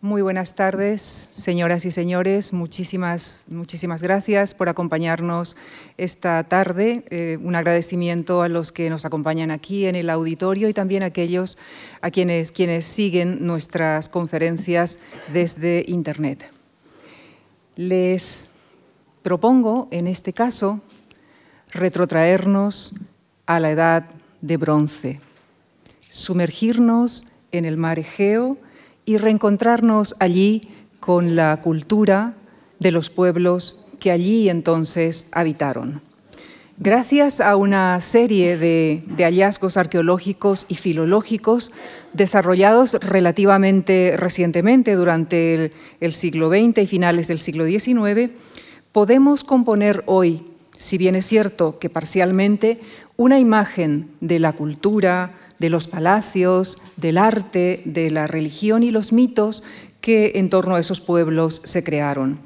Muy buenas tardes, señoras y señores. Muchísimas, muchísimas gracias por acompañarnos esta tarde. Eh, un agradecimiento a los que nos acompañan aquí en el auditorio y también a aquellos a quienes, quienes siguen nuestras conferencias desde Internet. Les propongo, en este caso, retrotraernos a la edad de bronce, sumergirnos en el mar Egeo y reencontrarnos allí con la cultura de los pueblos que allí entonces habitaron. Gracias a una serie de, hallazgos arqueológicos y filológicos desarrollados relativamente recientemente durante el, siglo XX y finales del siglo XIX, podemos componer hoy, si bien es cierto que parcialmente, una imagen de la cultura, de los palacios, del arte, de la religión y los mitos que en torno a esos pueblos se crearon.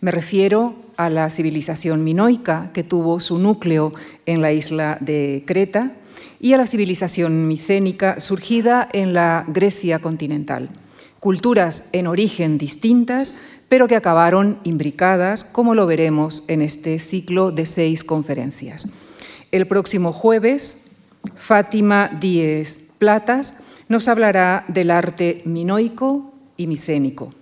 Me refiero a la civilización minoica, que tuvo su núcleo en la isla de Creta, y a la civilización micénica, surgida en la Grecia continental. Culturas en origen distintas, pero que acabaron imbricadas, como lo veremos en este ciclo de seis conferencias. El próximo jueves, Fátima Díez Platas nos hablará del arte minoico y micénico.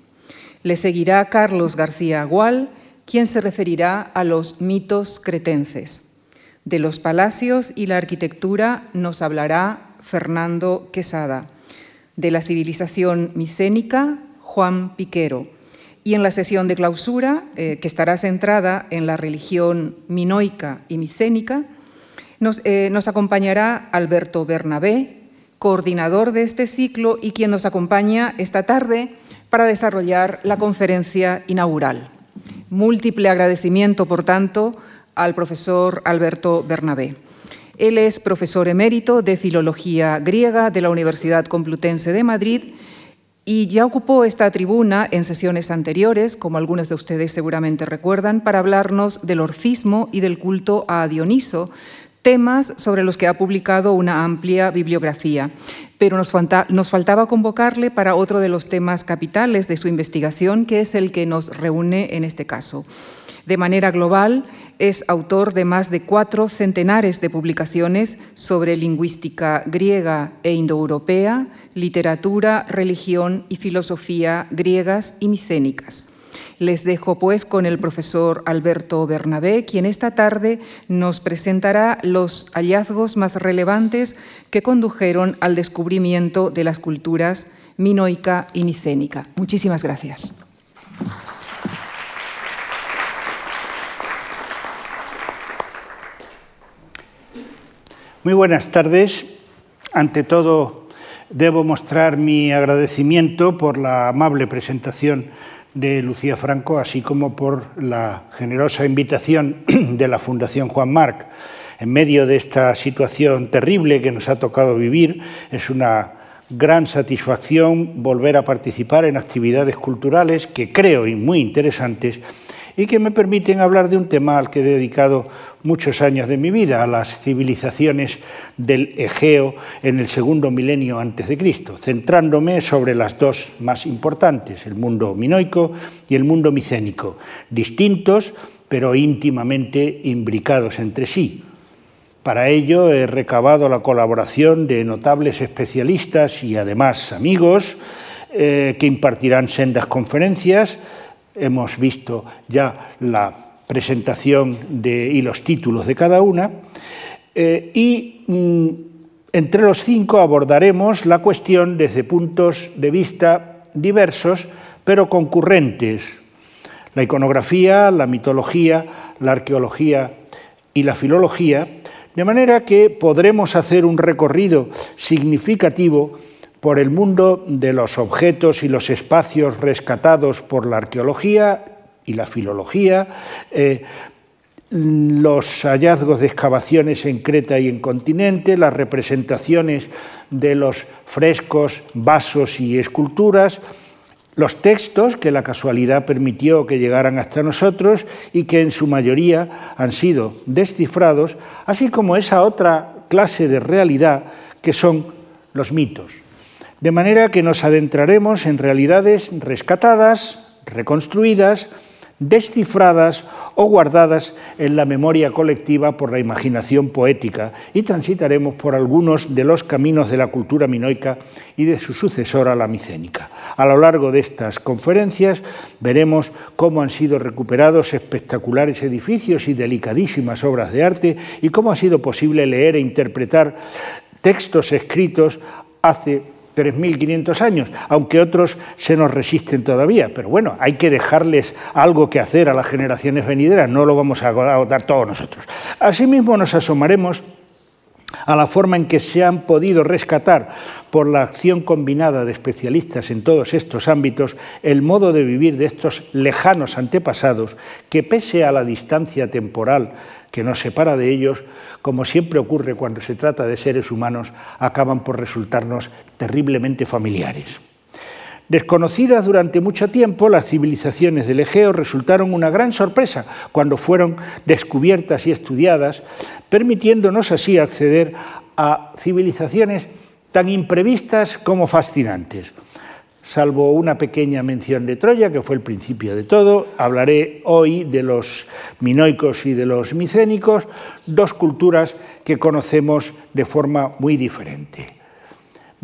Le seguirá Carlos García Gual, quien se referirá a los mitos cretenses. De los palacios y la arquitectura nos hablará Fernando Quesada. De la civilización micénica, Juan Piquero. Y en la sesión de clausura, eh, que estará centrada en la religión minoica y micénica, eh, nos, acompañará Alberto Bernabé, coordinador de este ciclo y quien nos acompaña esta tarde para desarrollar la conferencia inaugural. Múltiple agradecimiento, por tanto, al profesor Alberto Bernabé. Él es profesor emérito de Filología Griega de la Universidad Complutense de Madrid y ya ocupó esta tribuna en sesiones anteriores, como algunos de ustedes seguramente recuerdan, para hablarnos del orfismo y del culto a Dioniso, temas sobre los que ha publicado una amplia bibliografía, pero nos, faltaba convocarle para otro de los temas capitales de su investigación, que es el que nos reúne en este caso. De manera global, es autor de más de cuatro centenares de publicaciones sobre lingüística griega e indoeuropea, literatura, religión y filosofía griegas y micénicas. Les dejo pues con el profesor Alberto Bernabé, quien esta tarde nos presentará los hallazgos más relevantes que condujeron al descubrimiento de las culturas minoica y micénica. Muchísimas gracias. Muy buenas tardes. Ante todo, debo mostrar mi agradecimiento por la amable presentación de Lucía Franco, así como por la generosa invitación de la Fundación Juan Marc. En medio de esta situación terrible que nos ha tocado vivir, es una gran satisfacción volver a participar en actividades culturales que creo muy interesantes y que me permiten hablar de un tema al que he dedicado muchos años de mi vida, a las civilizaciones del Egeo en el segundo milenio antes de Cristo, centrándome sobre las dos más importantes, el mundo minoico y el mundo micénico, distintos pero íntimamente imbricados entre sí. Para ello he recabado la colaboración de notables especialistas y además amigos eh, que impartirán sendas conferencias hemos visto ya la presentación y los títulos de cada una, eh, y mm, entre los cinco abordaremos la cuestión desde puntos de vista diversos, pero concurrentes. La iconografía, la mitología, la arqueología y la filología, de manera que podremos hacer un recorrido significativo por el mundo de los objetos y los espacios rescatados por la arqueología y la filología, eh, los hallazgos de excavaciones en Creta y en continente, las representaciones de los frescos, vasos y esculturas, los textos que la casualidad permitió que llegaran hasta nosotros y que en su mayoría han sido descifrados, así como esa otra clase de realidad que son los mitos De manera que nos adentraremos en realidades rescatadas, reconstruidas, descifradas o guardadas en la memoria colectiva por la imaginación poética y transitaremos por algunos de los caminos de la cultura minoica y de su sucesora, la micénica. A lo largo de estas conferencias veremos cómo han sido recuperados espectaculares edificios y delicadísimas obras de arte y cómo ha sido posible leer e interpretar textos escritos hace 3.500 años, aunque otros se nos resisten todavía. Pero bueno, hay que dejarles algo que hacer a las generaciones venideras, no lo vamos a agotar todos nosotros. Asimismo, nos asomaremos a la forma en que se han podido rescatar por la acción combinada de especialistas en todos estos ámbitos el modo de vivir de estos lejanos antepasados que pese a la distancia temporal que nos separa de ellos, como siempre ocurre cuando se trata de seres humanos, acaban por resultarnos terriblemente familiares. Desconocidas durante mucho tiempo, las civilizaciones del Egeo resultaron una gran sorpresa cuando fueron descubiertas y estudiadas, permitiéndonos así acceder a civilizaciones tan imprevistas como fascinantes. Salvo una pequeña mención de Troya, que fue el principio de todo, hablaré hoy de los minoicos y de los micénicos, dos culturas que conocemos de forma muy diferente.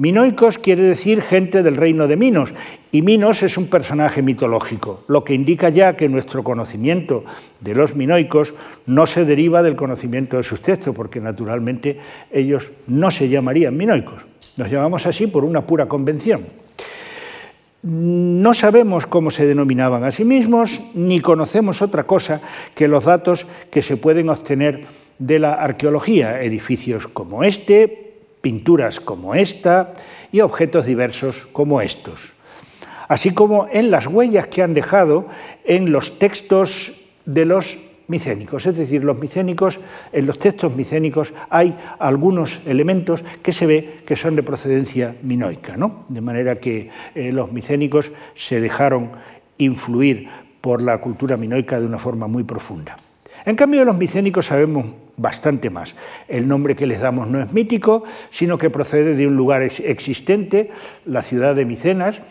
Minoicos quiere decir gente del reino de Minos, y Minos es un personaje mitológico, lo que indica ya que nuestro conocimiento de los minoicos no se deriva del conocimiento de sus textos, porque naturalmente ellos no se llamarían minoicos. Nos llamamos así por una pura convención. No sabemos cómo se denominaban a sí mismos, ni conocemos otra cosa que los datos que se pueden obtener de la arqueología, edificios como este, pinturas como esta y objetos diversos como estos, así como en las huellas que han dejado en los textos de los micénicos. Es decir, los micénicos, en los textos micénicos hay algunos elementos que se ve que son de procedencia minoica, ¿no? De manera que eh, los micénicos se dejaron influir por la cultura minoica de una forma muy profunda. En cambio, los micénicos sabemos bastante más. El nombre que les damos no es mítico, sino que procede de un lugar existente, la ciudad de Micenas,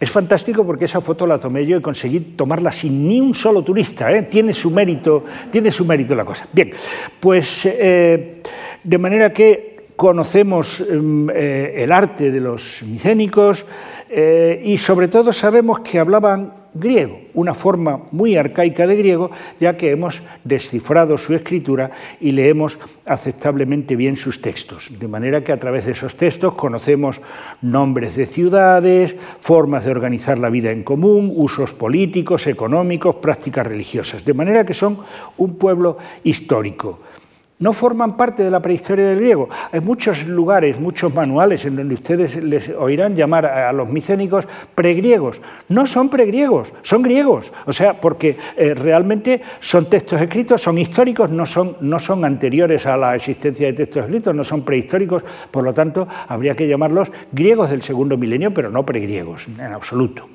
es fantástico porque esa foto la tomé yo y conseguí tomarla sin ni un solo turista. ¿eh? Tiene, su mérito, tiene su mérito la cosa. Bien, pues eh, de manera que conocemos em, eh, el arte de los micénicos y sobre todo sabemos que hablaban griego, una forma muy arcaica de griego, ya que hemos descifrado su escritura y leemos aceptablemente bien sus textos. De manera que a través de esos textos conocemos nombres de ciudades, formas de organizar la vida en común, usos políticos, económicos, prácticas religiosas. De manera que son un pueblo histórico no forman parte de la prehistoria del griego. Hay muchos lugares, muchos manuales en donde ustedes les oirán llamar a los micénicos pregriegos. No son pregriegos, son griegos. O sea, porque eh, realmente son textos escritos, son históricos, no son, no son anteriores a la existencia de textos escritos, no son prehistóricos. Por lo tanto, habría que llamarlos griegos del segundo milenio, pero no pregriegos, en absoluto.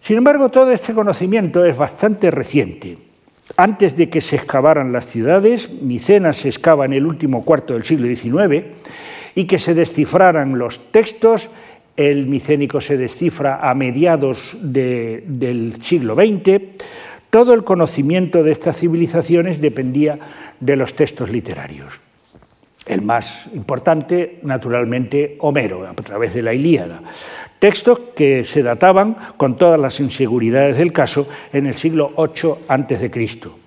Sin embargo, todo este conocimiento es bastante reciente antes de que se excavaran las ciudades, Micenas se excava en el último cuarto del siglo XIX, y que se descifraran los textos, el micénico se descifra a mediados del siglo XX, todo el conocimiento de estas civilizaciones dependía de los textos literarios. El más importante, naturalmente, Homero, a través de la Ilíada. Textos que se databan con todas las inseguridades del caso en el siglo VIII a.C.,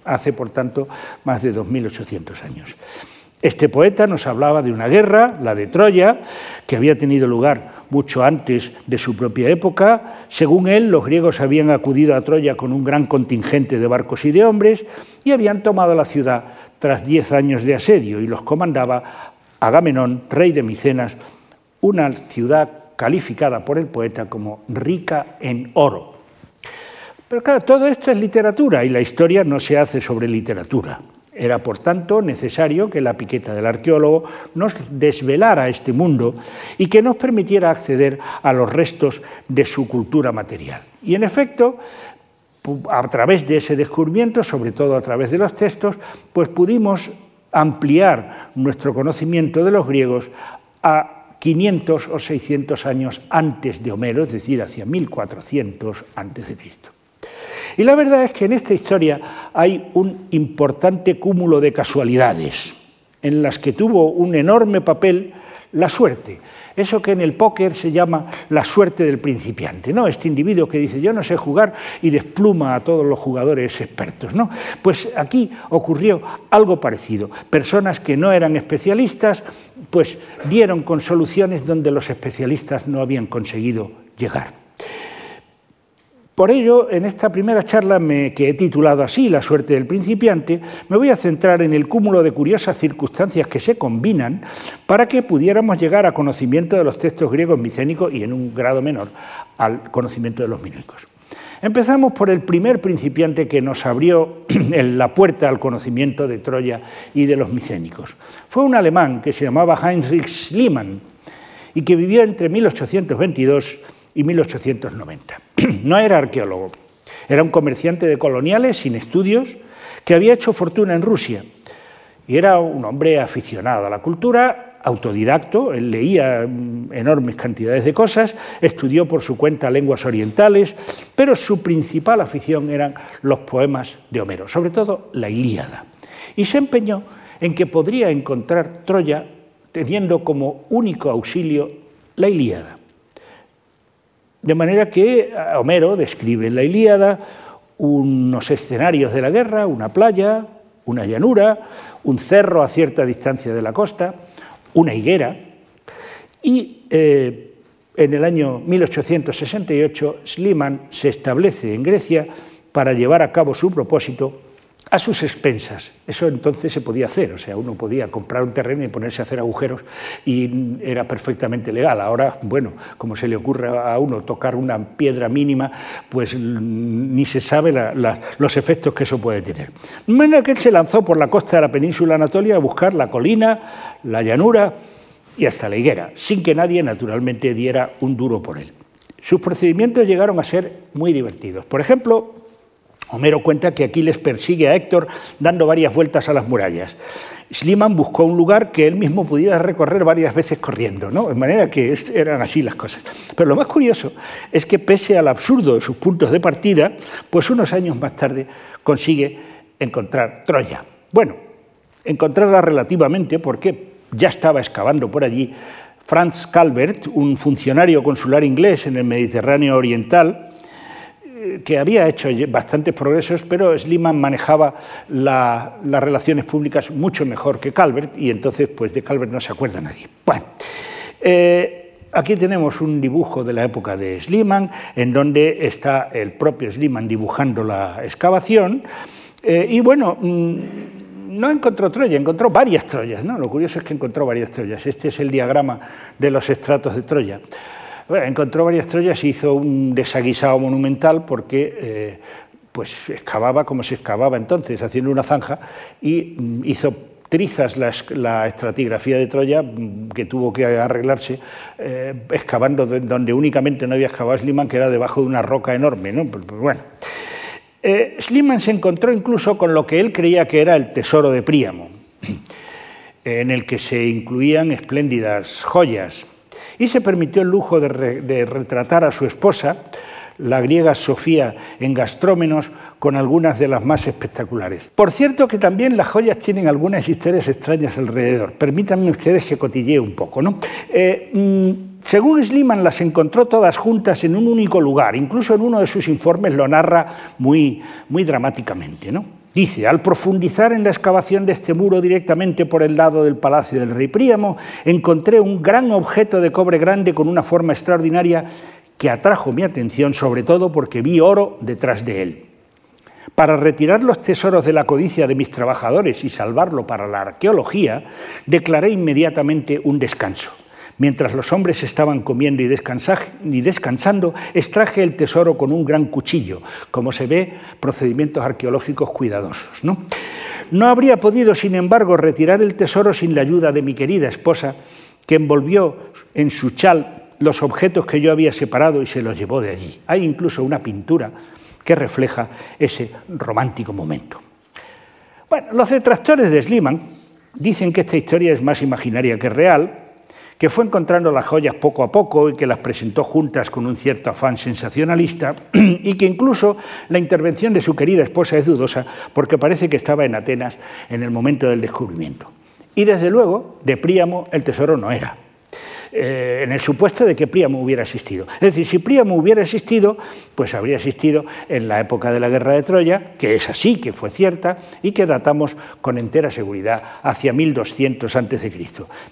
hace por tanto más de 2.800 años. Este poeta nos hablaba de una guerra, la de Troya, que había tenido lugar mucho antes de su propia época. Según él, los griegos habían acudido a Troya con un gran contingente de barcos y de hombres y habían tomado la ciudad tras diez años de asedio y los comandaba Agamenón, rey de Micenas, una ciudad calificada por el poeta como rica en oro. Pero claro, todo esto es literatura y la historia no se hace sobre literatura. Era, por tanto, necesario que la piqueta del arqueólogo nos desvelara este mundo y que nos permitiera acceder a los restos de su cultura material. Y, en efecto, a través de ese descubrimiento, sobre todo a través de los textos, pues pudimos ampliar nuestro conocimiento de los griegos a 500 o 600 años antes de Homero, es decir, hacia 1400 antes de Cristo. Y la verdad es que en esta historia hay un importante cúmulo de casualidades en las que tuvo un enorme papel la suerte. Eso que en el póker se llama la suerte del principiante, ¿no? Este individuo que dice, yo no sé jugar y despluma a todos los jugadores expertos, ¿no? Pues aquí ocurrió algo parecido. Personas que no eran especialistas, pues dieron con soluciones donde los especialistas no habían conseguido llegar. Por ello, en esta primera charla que he titulado así, La suerte del principiante, me voy a centrar en el cúmulo de curiosas circunstancias que se combinan para que pudiéramos llegar a conocimiento de los textos griegos micénicos y, en un grado menor, al conocimiento de los mínicos. Empezamos por el primer principiante que nos abrió la puerta al conocimiento de Troya y de los micénicos. Fue un alemán que se llamaba Heinrich Schliemann y que vivió entre 1822 y 1890. No era arqueólogo, era un comerciante de coloniales sin estudios que había hecho fortuna en Rusia y era un hombre aficionado a la cultura, autodidacto, él leía mm, enormes cantidades de cosas, estudió por su cuenta lenguas orientales, pero su principal afición eran los poemas de Homero, sobre todo la Ilíada. Y se empeñó en que podría encontrar Troya teniendo como único auxilio la Ilíada. De manera que Homero describe en la Ilíada unos escenarios de la guerra, una playa, una llanura, un cerro a cierta distancia de la costa, una higuera, y eh, en el año 1868 Sliman se establece en Grecia para llevar a cabo su propósito a sus expensas. Eso entonces se podía hacer, o sea, uno podía comprar un terreno y ponerse a hacer agujeros y era perfectamente legal. Ahora, bueno, como se le ocurre a uno tocar una piedra mínima, pues ni se sabe los efectos que eso puede tener. Manera que él se lanzó por la costa de la península Anatolia a buscar la colina, la llanura y hasta la higuera, sin que nadie naturalmente diera un duro por él. Sus procedimientos llegaron a ser muy divertidos. Por ejemplo, Homero cuenta que Aquiles persigue a Héctor dando varias vueltas a las murallas. Sliman buscó un lugar que él mismo pudiera recorrer varias veces corriendo, ¿no? de manera que eran así las cosas. Pero lo más curioso es que pese al absurdo de sus puntos de partida, pues unos años más tarde consigue encontrar Troya. Bueno, encontrarla relativamente porque ya estaba excavando por allí Franz Calvert, un funcionario consular inglés en el Mediterráneo Oriental, que había hecho bastantes progresos, pero Sliman manejaba las relaciones públicas mucho mejor que Calvert y entonces pues de Calvert no se acuerda nadie. Bueno, eh, aquí tenemos un dibujo de la época de Sliman en donde está el propio Sliman dibujando la excavación eh, y bueno, mm, no encontró Troya, encontró varias Troyas, ¿no? Lo curioso es que encontró varias Troyas. Este es el diagrama de los estratos de Troya encontró varias Troyas y hizo un desaguisado monumental porque eh, pues excavaba como se excavaba entonces, haciendo una zanja y mm, hizo trizas la, estratigrafía de Troya, mm, que tuvo que arreglarse eh, excavando donde únicamente no había excavado Sliman, que era debajo de una roca enorme. ¿no? Pues, pues, bueno. Eh, Sliman se encontró incluso con lo que él creía que era el tesoro de Príamo, en el que se incluían espléndidas joyas, y se permitió el lujo de, retratar a su esposa, la griega Sofía en Gastrómenos, con algunas de las más espectaculares. Por cierto que también las joyas tienen algunas historias extrañas alrededor. Permítanme ustedes que cotillee un poco. ¿no? Eh, mm, según Sliman las encontró todas juntas en un único lugar, incluso en uno de sus informes lo narra muy, muy dramáticamente. ¿no? Dice, al profundizar en la excavación de este muro directamente por el lado del palacio del rey Príamo, encontré un gran objeto de cobre grande con una forma extraordinaria que atrajo mi atención, sobre todo porque vi oro detrás de él. Para retirar los tesoros de la codicia de mis trabajadores y salvarlo para la arqueología, declaré inmediatamente un descanso. Mientras los hombres estaban comiendo y, descansando, extraje el tesoro con un gran cuchillo, como se ve, procedimientos arqueológicos cuidadosos. ¿no? no habría podido, sin embargo, retirar el tesoro sin la ayuda de mi querida esposa, que envolvió en su chal los objetos que yo había separado y se los llevó de allí. Hay incluso una pintura que refleja ese romántico momento. Bueno, los detractores de Sliman dicen que esta historia es más imaginaria que real, que fue encontrando las joyas poco a poco y que las presentó juntas con un cierto afán sensacionalista, y que incluso la intervención de su querida esposa es dudosa porque parece que estaba en Atenas en el momento del descubrimiento. Y desde luego, de Príamo el tesoro no era. Eh, en el supuesto de que Príamo hubiera existido. Es decir, si Príamo hubiera existido, pues habría existido en la época de la guerra de Troya, que es así, que fue cierta, y que datamos con entera seguridad hacia 1200 a.C.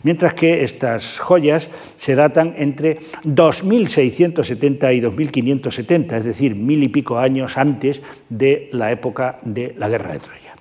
Mientras que estas joyas se datan entre 2670 y 2570, es decir, mil y pico años antes de la época de la guerra de Troya.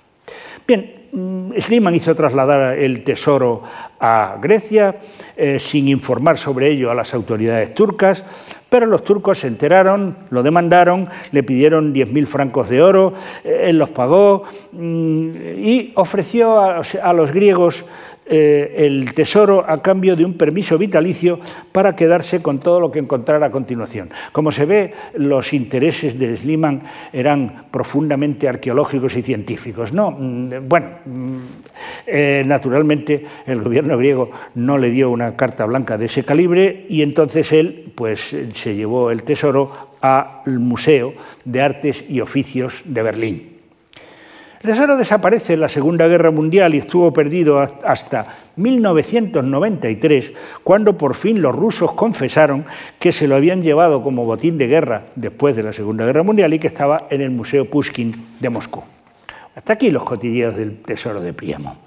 Bien, Mm, Sliman hizo trasladar el tesoro a Grecia eh, sin informar sobre ello a las autoridades turcas, pero los turcos se enteraron, lo demandaron, le pidieron 10.000 francos de oro, eh, él los pagó mm, y ofreció a los griegos eh, el Tesoro a cambio de un permiso vitalicio para quedarse con todo lo que encontrara a continuación. Como se ve, los intereses de Sliman eran profundamente arqueológicos y científicos. No, mm, bueno, mm, eh, naturalmente el gobierno griego no le dio una carta blanca de ese calibre y entonces él pues, se llevó el tesoro al Museo de Artes y Oficios de Berlín. El tesoro desaparece en la Segunda Guerra Mundial y estuvo perdido hasta 1993, cuando por fin los rusos confesaron que se lo habían llevado como botín de guerra después de la Segunda Guerra Mundial y que estaba en el Museo Pushkin de Moscú. Hasta aquí los cotilleos del tesoro de Priamo.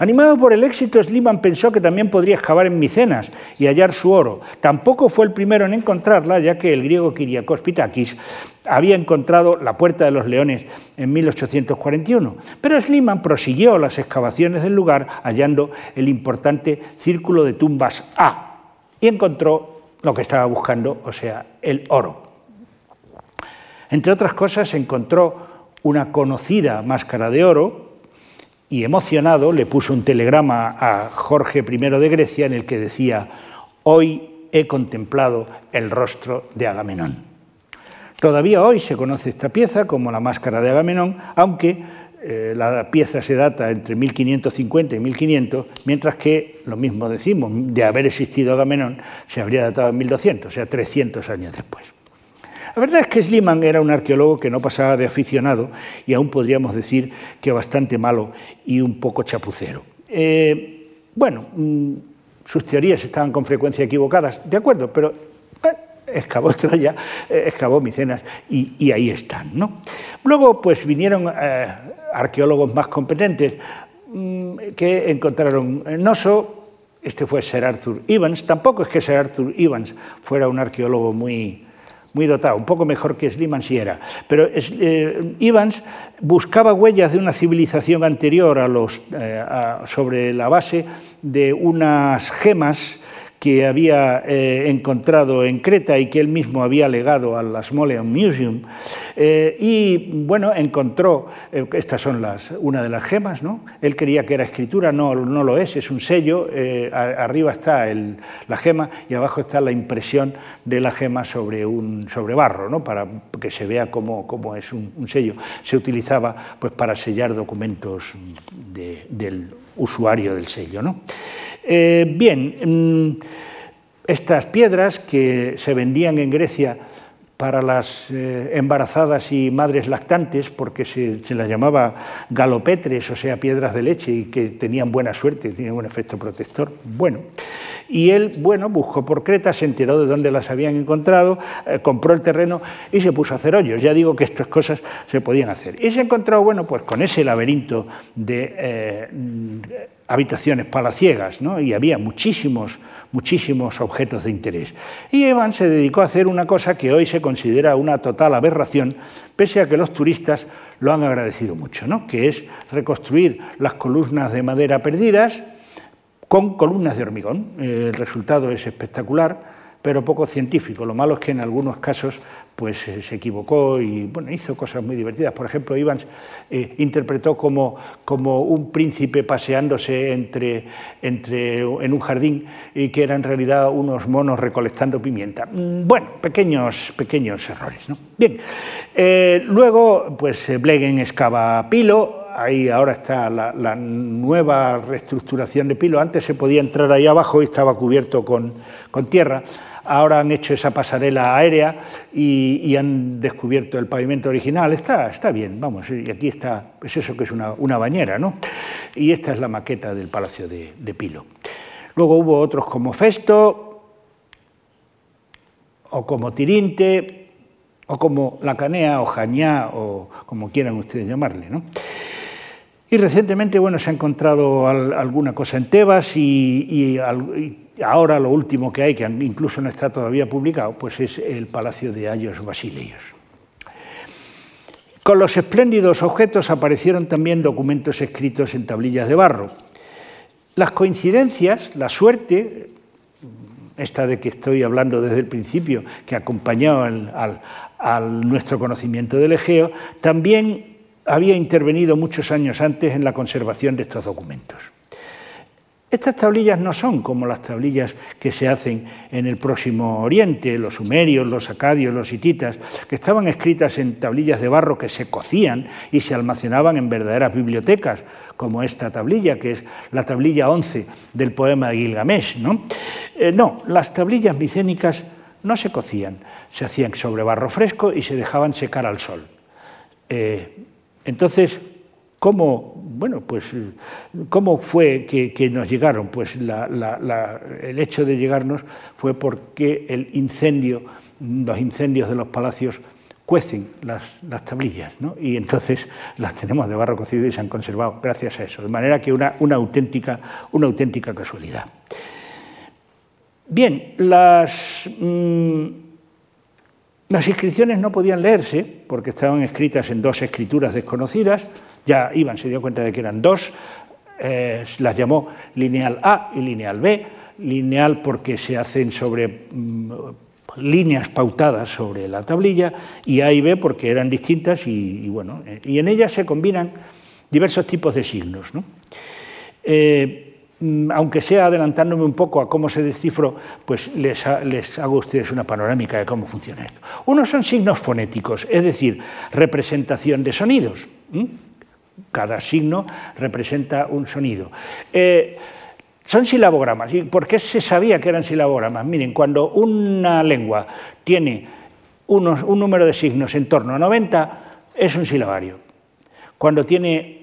Animado por el éxito, Sliman pensó que también podría excavar en Micenas y hallar su oro. Tampoco fue el primero en encontrarla, ya que el griego Kiriakos Pitakis había encontrado la Puerta de los Leones en 1841. Pero Sliman prosiguió las excavaciones del lugar, hallando el importante Círculo de Tumbas A, y encontró lo que estaba buscando, o sea, el oro. Entre otras cosas, encontró una conocida máscara de oro, y emocionado le puso un telegrama a Jorge I de Grecia en el que decía, hoy he contemplado el rostro de Agamenón. Todavía hoy se conoce esta pieza como la máscara de Agamenón, aunque eh, la pieza se data entre 1550 y 1500, mientras que, lo mismo decimos, de haber existido Agamenón, se habría datado en 1200, o sea, 300 años después. La verdad es que Sliman era un arqueólogo que no pasaba de aficionado y aún podríamos decir que bastante malo y un poco chapucero. Eh, bueno, mm, sus teorías estaban con frecuencia equivocadas, de acuerdo, pero eh, excavó Troya, eh, excavó Micenas y, ahí están. ¿no? Luego pues vinieron arqueólogos más competentes mm, que encontraron Noso, este fue Sir Arthur Evans, tampoco es que Sir Arthur Evans fuera un arqueólogo muy, muy dotado, un poco mejor que Sliman si era. Pero eh, Evans buscaba huellas de una civilización anterior a los, eh, sobre la base de unas gemas que había eh, encontrado en Creta y que él mismo había legado al Asmoleon Museum. Eh, y bueno, encontró, eh, estas son las, una de las gemas, ¿no? Él creía que era escritura, no, no lo es, es un sello, arriba está la gema y abajo está la impresión de la gema sobre, un, sobre barro, ¿no? para que se vea cómo, cómo es un, sello. Se utilizaba pues, para sellar documentos del usuario del sello. ¿no? Eh, bien, mm, estas piedras que se vendían en Grecia para las eh, embarazadas y madres lactantes, porque se, las llamaba galopetres, o sea, piedras de leche, y que tenían buena suerte, tenían un efecto protector. Bueno, y él, bueno, buscó por Creta, se enteró de dónde las habían encontrado, eh, compró el terreno y se puso a hacer hoyos. Ya digo que estas cosas se podían hacer. Y se encontró, bueno, pues con ese laberinto de habitaciones palaciegas, ¿no? y había muchísimos, muchísimos objetos de interés. Y Evans se dedicó a hacer una cosa que hoy se considera una total aberración, pese a que los turistas lo han agradecido mucho, ¿no? que es reconstruir las columnas de madera perdidas con columnas de hormigón. El resultado es espectacular pero poco científico. Lo malo es que en algunos casos pues se equivocó y bueno, hizo cosas muy divertidas. Por ejemplo, Ivans eh, interpretó como, como, un príncipe paseándose entre, entre, en un jardín y que eran en realidad unos monos recolectando pimienta. Mm, bueno, pequeños, pequeños errores. ¿no? Bien, eh, luego pues Blegen excava Pilo, ahí ahora está la, nueva reestructuración de Pilo. Antes se podía entrar ahí abajo y estaba cubierto con, tierra. Ahora han hecho esa pasarela aérea y, han descubierto el pavimento original. Está, está bien, vamos, y aquí está, es eso que es una, bañera, ¿no? Y esta es la maqueta del Palacio de, Pilo. Luego hubo otros como Festo o como Tirinte, o como la canea o jañá o como quieran ustedes llamarle. ¿no? Y recientemente bueno, se ha encontrado alguna cosa en Tebas y, ahora lo último que hay, que incluso no está todavía publicado, pues es el Palacio de Ayos Basileios. Con los espléndidos objetos aparecieron también documentos escritos en tablillas de barro. Las coincidencias, la suerte, esta de que estoy hablando desde el principio, que acompañó al, al nuestro conocimiento del Egeo, también había intervenido muchos años antes en la conservación de estos documentos. Estas tablillas no son como las tablillas que se hacen en el próximo Oriente, los sumerios, los acadios, los hititas, que estaban escritas en tablillas de barro que se cocían y se almacenaban en verdaderas bibliotecas, como esta tablilla, que es la tablilla 11 del poema de Gilgamesh. No, eh, no las tablillas micénicas no se cocían, se hacían sobre barro fresco y se dejaban secar al sol. Eh, entonces, ¿cómo, bueno, pues, ¿cómo fue que, nos llegaron? Pues el hecho de llegarnos fue porque el incendio, los incendios de los palacios cuecen las, tablillas, ¿no? y entonces las tenemos de barro cocido y se han conservado gracias a eso, de manera que una, una, auténtica, una auténtica casualidad. Bien, las... Mm, las inscripciones no podían leerse porque estaban escritas en dos escrituras desconocidas, ya Iván se dio cuenta de que eran dos, eh, las llamó lineal A y lineal B, lineal porque se hacen sobre mm, líneas pautadas sobre la tablilla y A y B porque eran distintas y, bueno, eh, y en ellas se combinan diversos tipos de signos. ¿no? Eh, aunque sea adelantándome un poco a cómo se descifró, pues les, hago a ustedes una panorámica de cómo funciona esto. Uno son signos fonéticos, es decir, representación de sonidos. Cada signo representa un sonido. Eh, son silabogramas. ¿Y por qué se sabía que eran silabogramas? Miren, cuando una lengua tiene un número de signos en torno a 90, es un silabario. Cuando tiene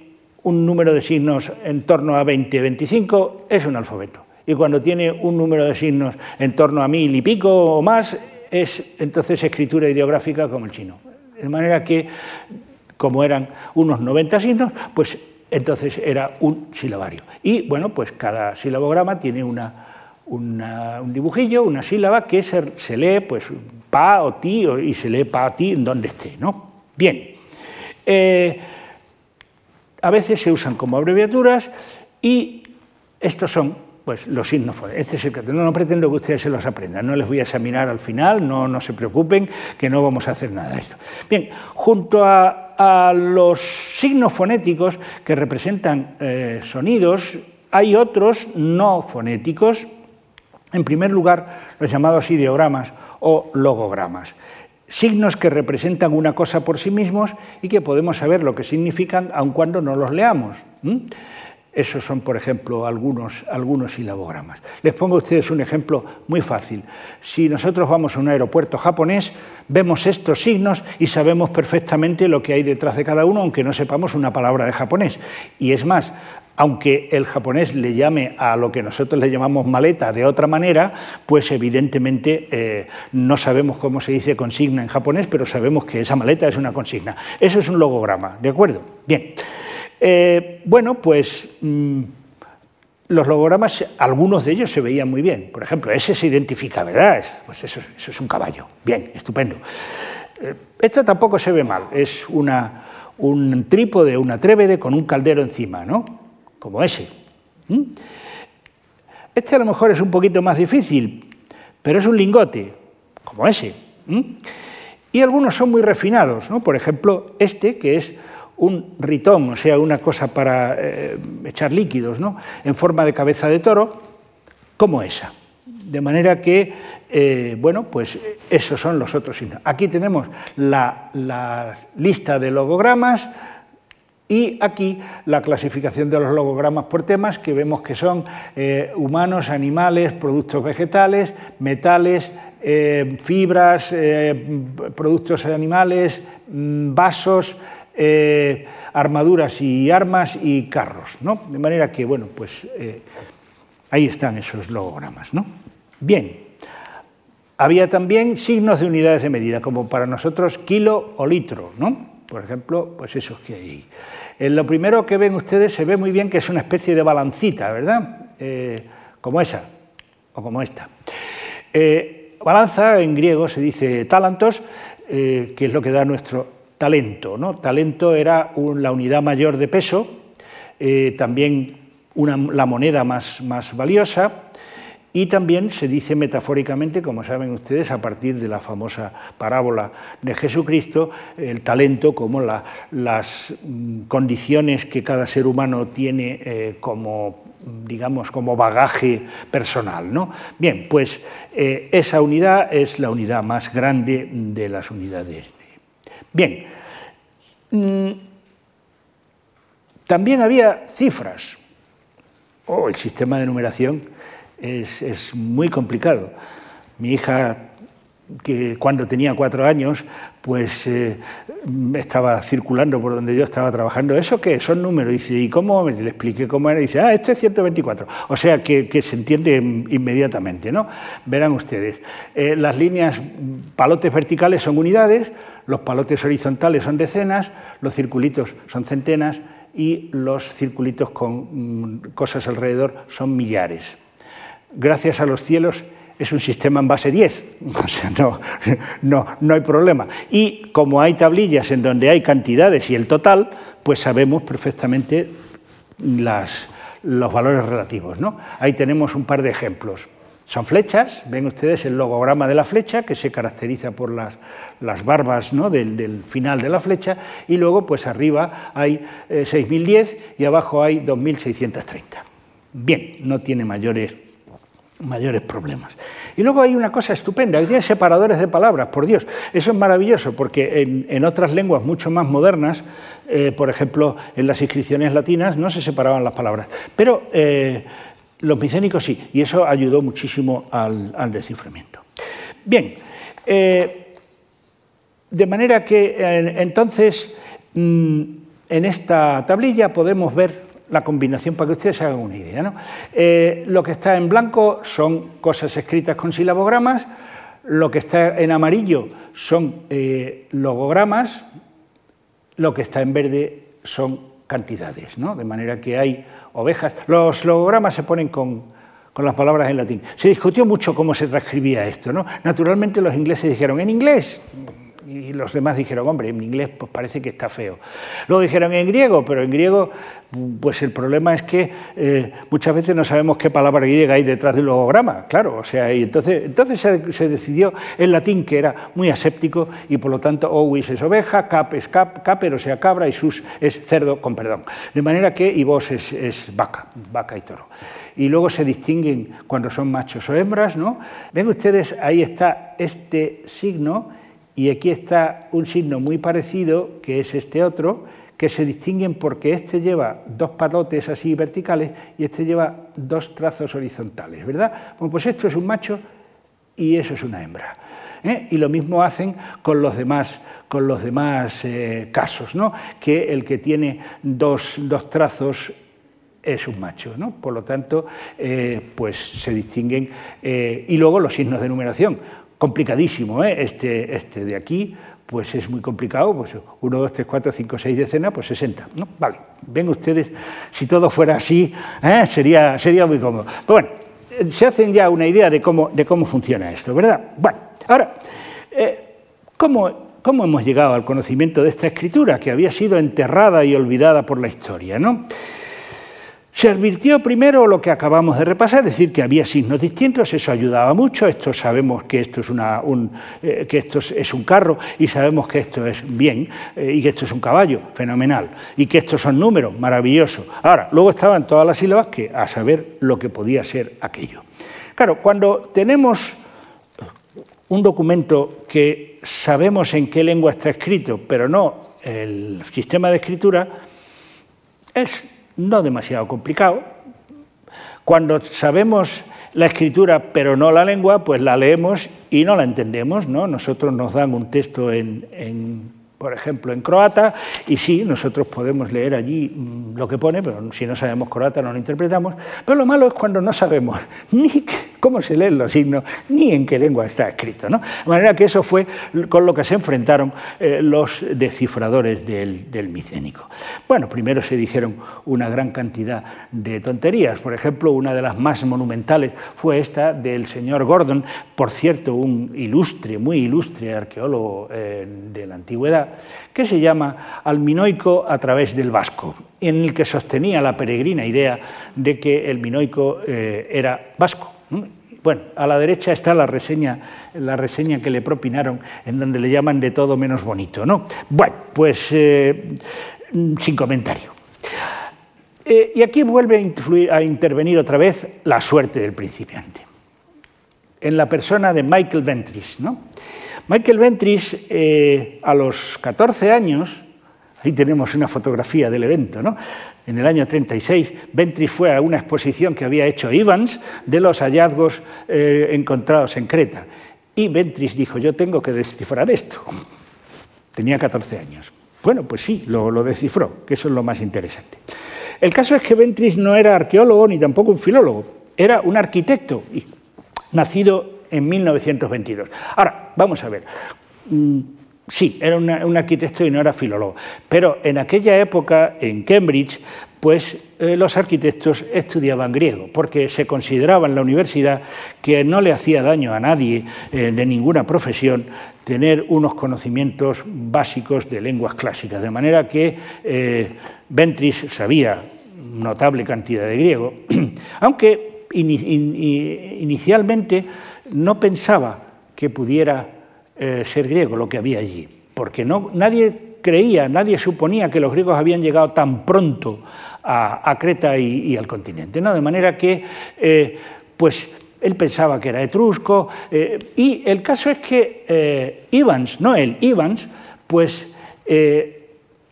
un número de signos en torno a 20, 25, es un alfabeto. Y cuando tiene un número de signos en torno a mil y pico o más, es entonces escritura ideográfica como el chino. De manera que, como eran unos 90 signos, pues entonces era un silabario. Y bueno, pues cada silabograma tiene una, un dibujillo, una sílaba que se, lee pues pa o ti y se lee pa o ti en donde esté. ¿no? Bien. Eh, a veces se usan como abreviaturas y estos son pues, los signos Este es el No, pretendo que ustedes se los aprendan, no les voy a examinar al final, no, no se preocupen, que no vamos a hacer nada de esto. Bien, junto a, los signos fonéticos que representan eh, sonidos, hay otros no fonéticos, en primer lugar los llamados ideogramas o logogramas signos que representan una cosa por sí mismos y que podemos saber lo que significan aun cuando no los leamos. Esos son, por ejemplo, algunos, algunos silabogramas. Les pongo a ustedes un ejemplo muy fácil. Si nosotros vamos a un aeropuerto japonés, vemos estos signos y sabemos perfectamente lo que hay detrás de cada uno, aunque no sepamos una palabra de japonés. Y es más, aunque el japonés le llame a lo que nosotros le llamamos maleta de otra manera, pues evidentemente eh, no sabemos cómo se dice consigna en japonés, pero sabemos que esa maleta es una consigna. Eso es un logograma, ¿de acuerdo? Bien. Eh, bueno, pues mm, los logogramas, algunos de ellos se veían muy bien. Por ejemplo, ese se identifica, ¿verdad? Pues eso, es un caballo. Bien, estupendo. Eh, esto tampoco se ve mal. Es una, un trípode, una trévede con un caldero encima, ¿no? Como ese. Este a lo mejor es un poquito más difícil, pero es un lingote, como ese. Y algunos son muy refinados, ¿no? por ejemplo, este que es un ritón, o sea, una cosa para eh, echar líquidos, ¿no? en forma de cabeza de toro, como esa. De manera que, eh, bueno, pues esos son los otros signos. Aquí tenemos la lista de logogramas, Y aquí la clasificación de los logogramas por temas, que vemos que son eh, humanos, animales, productos vegetales, metales, eh, fibras, eh, productos animales, mm, vasos, armaduras y armas y carros. ¿no? De manera que, bueno, pues ahí están esos logogramas. ¿no? Bien, había también signos de unidades de medida, como para nosotros kilo o litro, ¿no? Por ejemplo, pues esos que hay. En lo primero que ven ustedes se ve muy bien que es una especie de balancita, ¿verdad? Eh, como esa o como esta. Eh, balanza en griego se dice talantos, eh, que es lo que da nuestro talento. ¿no? Talento era la unidad mayor de peso, también la moneda más, más valiosa y también se dice metafóricamente, como saben ustedes, a partir de la famosa parábola de Jesucristo, el talento como las mm, condiciones que cada ser humano tiene eh, como digamos, como bagaje personal. ¿no? Bien, pues eh, esa unidad es la unidad más grande de las unidades. Bien, mm, también había cifras. Oh, el sistema de numeración es, muy complicado. Mi hija, que cuando tenía cuatro años, pues eh, estaba circulando por donde yo estaba trabajando. ¿Eso qué? Son números. Dice, ¿y cómo? Le expliqué cómo era. Dice, ah, esto es 124. O sea, que, se entiende inmediatamente, ¿no? Verán ustedes. Eh, las líneas, palotes verticales son unidades, los palotes horizontales son decenas, los circulitos son centenas y los circulitos con mm, cosas alrededor son millares gracias a los cielos, es un sistema en base 10, o sea, no, no, no, hay problema. Y como hay tablillas en donde hay cantidades y el total, pues sabemos perfectamente las, los valores relativos. ¿no? Ahí tenemos un par de ejemplos. Son flechas, ven ustedes el logograma de la flecha, que se caracteriza por las, las barbas ¿no? del, final de la flecha, y luego pues arriba hay 6010 eh, y abajo hay 2630. Bien, no tiene mayores mayores problemas. Y luego hay una cosa estupenda, hay separadores de palabras, por Dios. Eso es maravilloso porque en, otras lenguas mucho más modernas, eh, por ejemplo, en las inscripciones latinas no se separaban las palabras, pero eh, los micénicos sí, y eso ayudó muchísimo al, desciframiento. Bien, eh, de manera que entonces mm, en esta tablilla podemos ver la combinación para que ustedes se hagan una idea. Eh, lo que está en blanco son cosas escritas con silabogramas, lo que está en amarillo son eh, logogramas, lo que está en verde son cantidades, ¿no? de manera que hay ovejas. Los logogramas se ponen con, con las palabras en latín. Se discutió mucho cómo se transcribía esto. ¿no? Naturalmente los ingleses dijeron, en inglés, y los demás dijeron, hombre, en inglés pues parece que está feo. Luego dijeron en griego, pero en griego pues el problema es que eh, muchas veces no sabemos qué palabra griega hay detrás del logograma, claro, o sea, y entonces, entonces se, decidió en latín que era muy aséptico y por lo tanto ovis es oveja, cap es cap, caper, o sea, cabra y sus es cerdo, con perdón. De manera que y vos es, es vaca, vaca y toro. Y luego se distinguen cuando son machos o hembras, ¿no? Ven ustedes, ahí está este signo y aquí está un signo muy parecido, que es este otro, que se distinguen porque este lleva dos palotes así verticales y este lleva dos trazos horizontales, ¿verdad? Bueno, pues esto es un macho y eso es una hembra. ¿eh? Y lo mismo hacen con los demás, con los demás eh, casos, ¿no? que el que tiene dos, trazos es un macho, ¿no? Por lo tanto, eh, pues se distinguen. y luego los signos de numeración complicadísimo, ¿eh? este, este de aquí, pues es muy complicado, pues 1, 2, 3, 4, 5, 6 decenas, pues 60. ¿no? Vale, ven ustedes, si todo fuera así, ¿eh? sería, sería muy cómodo. Pero bueno, se hacen ya una idea de cómo, de cómo funciona esto, ¿verdad? Bueno, ahora, eh, ¿cómo, ¿cómo hemos llegado al conocimiento de esta escritura que había sido enterrada y olvidada por la historia? ¿no? Se advirtió primero lo que acabamos de repasar, es decir, que había signos distintos, eso ayudaba mucho, esto sabemos que esto es, un, eh, que esto es un carro y sabemos que esto es bien eh, y que esto es un caballo, fenomenal, y que estos son números, maravilloso. Ahora, luego estaban todas las sílabas que a saber lo que podía ser aquello. Claro, cuando tenemos un documento que sabemos en qué lengua está escrito, pero no el sistema de escritura, Es no demasiado complicado. Cuando sabemos la escritura pero no la lengua, pues la leemos y no la entendemos. ¿no? Nosotros nos dan un texto en, por ejemplo, en croata, y sí, nosotros podemos leer allí mm, lo que pone, pero si no sabemos croata no lo interpretamos. Pero lo malo es cuando no sabemos ni cómo se leen los signos, ni en qué lengua está escrito. ¿no? De manera que eso fue con lo que se enfrentaron eh, los descifradores del, micénico. Bueno, primero se dijeron una gran cantidad de tonterías. Por ejemplo, una de las más monumentales fue esta del señor Gordon, por cierto, un ilustre, muy ilustre arqueólogo eh, de la antigüedad, que se llama Alminoico a través del vasco, en el que sostenía la peregrina idea de que el minoico eh, era vasco. Bueno, a la derecha está la reseña, la reseña que le propinaron, en donde le llaman de todo menos bonito. ¿no? Bueno, pues eh, sin comentario. Eh, y aquí vuelve a, influir, a intervenir otra vez la suerte del principiante, en la persona de Michael Ventris. ¿no? Michael Ventris, eh, a los 14 años, ahí tenemos una fotografía del evento, ¿no? En el año 36, Ventris fue a una exposición que había hecho Evans de los hallazgos eh, encontrados en Creta. Y Ventris dijo, yo tengo que descifrar esto. Tenía 14 años. Bueno, pues sí, lo, lo descifró, que eso es lo más interesante. El caso es que Ventris no era arqueólogo ni tampoco un filólogo, era un arquitecto, nacido en 1922. Ahora, vamos a ver. Sí, era un arquitecto y no era filólogo, pero en aquella época, en Cambridge, pues eh, los arquitectos estudiaban griego, porque se consideraba en la universidad que no le hacía daño a nadie eh, de ninguna profesión tener unos conocimientos básicos de lenguas clásicas, de manera que eh, Ventris sabía notable cantidad de griego, aunque inicialmente no pensaba que pudiera eh, ser griego lo que había allí, porque no, nadie creía, nadie suponía que los griegos habían llegado tan pronto a, Creta y, al continente. ¿no? De manera que, eh, pues, él pensaba que era etrusco, eh, y el caso es que Ivans, no él, Ivans, pues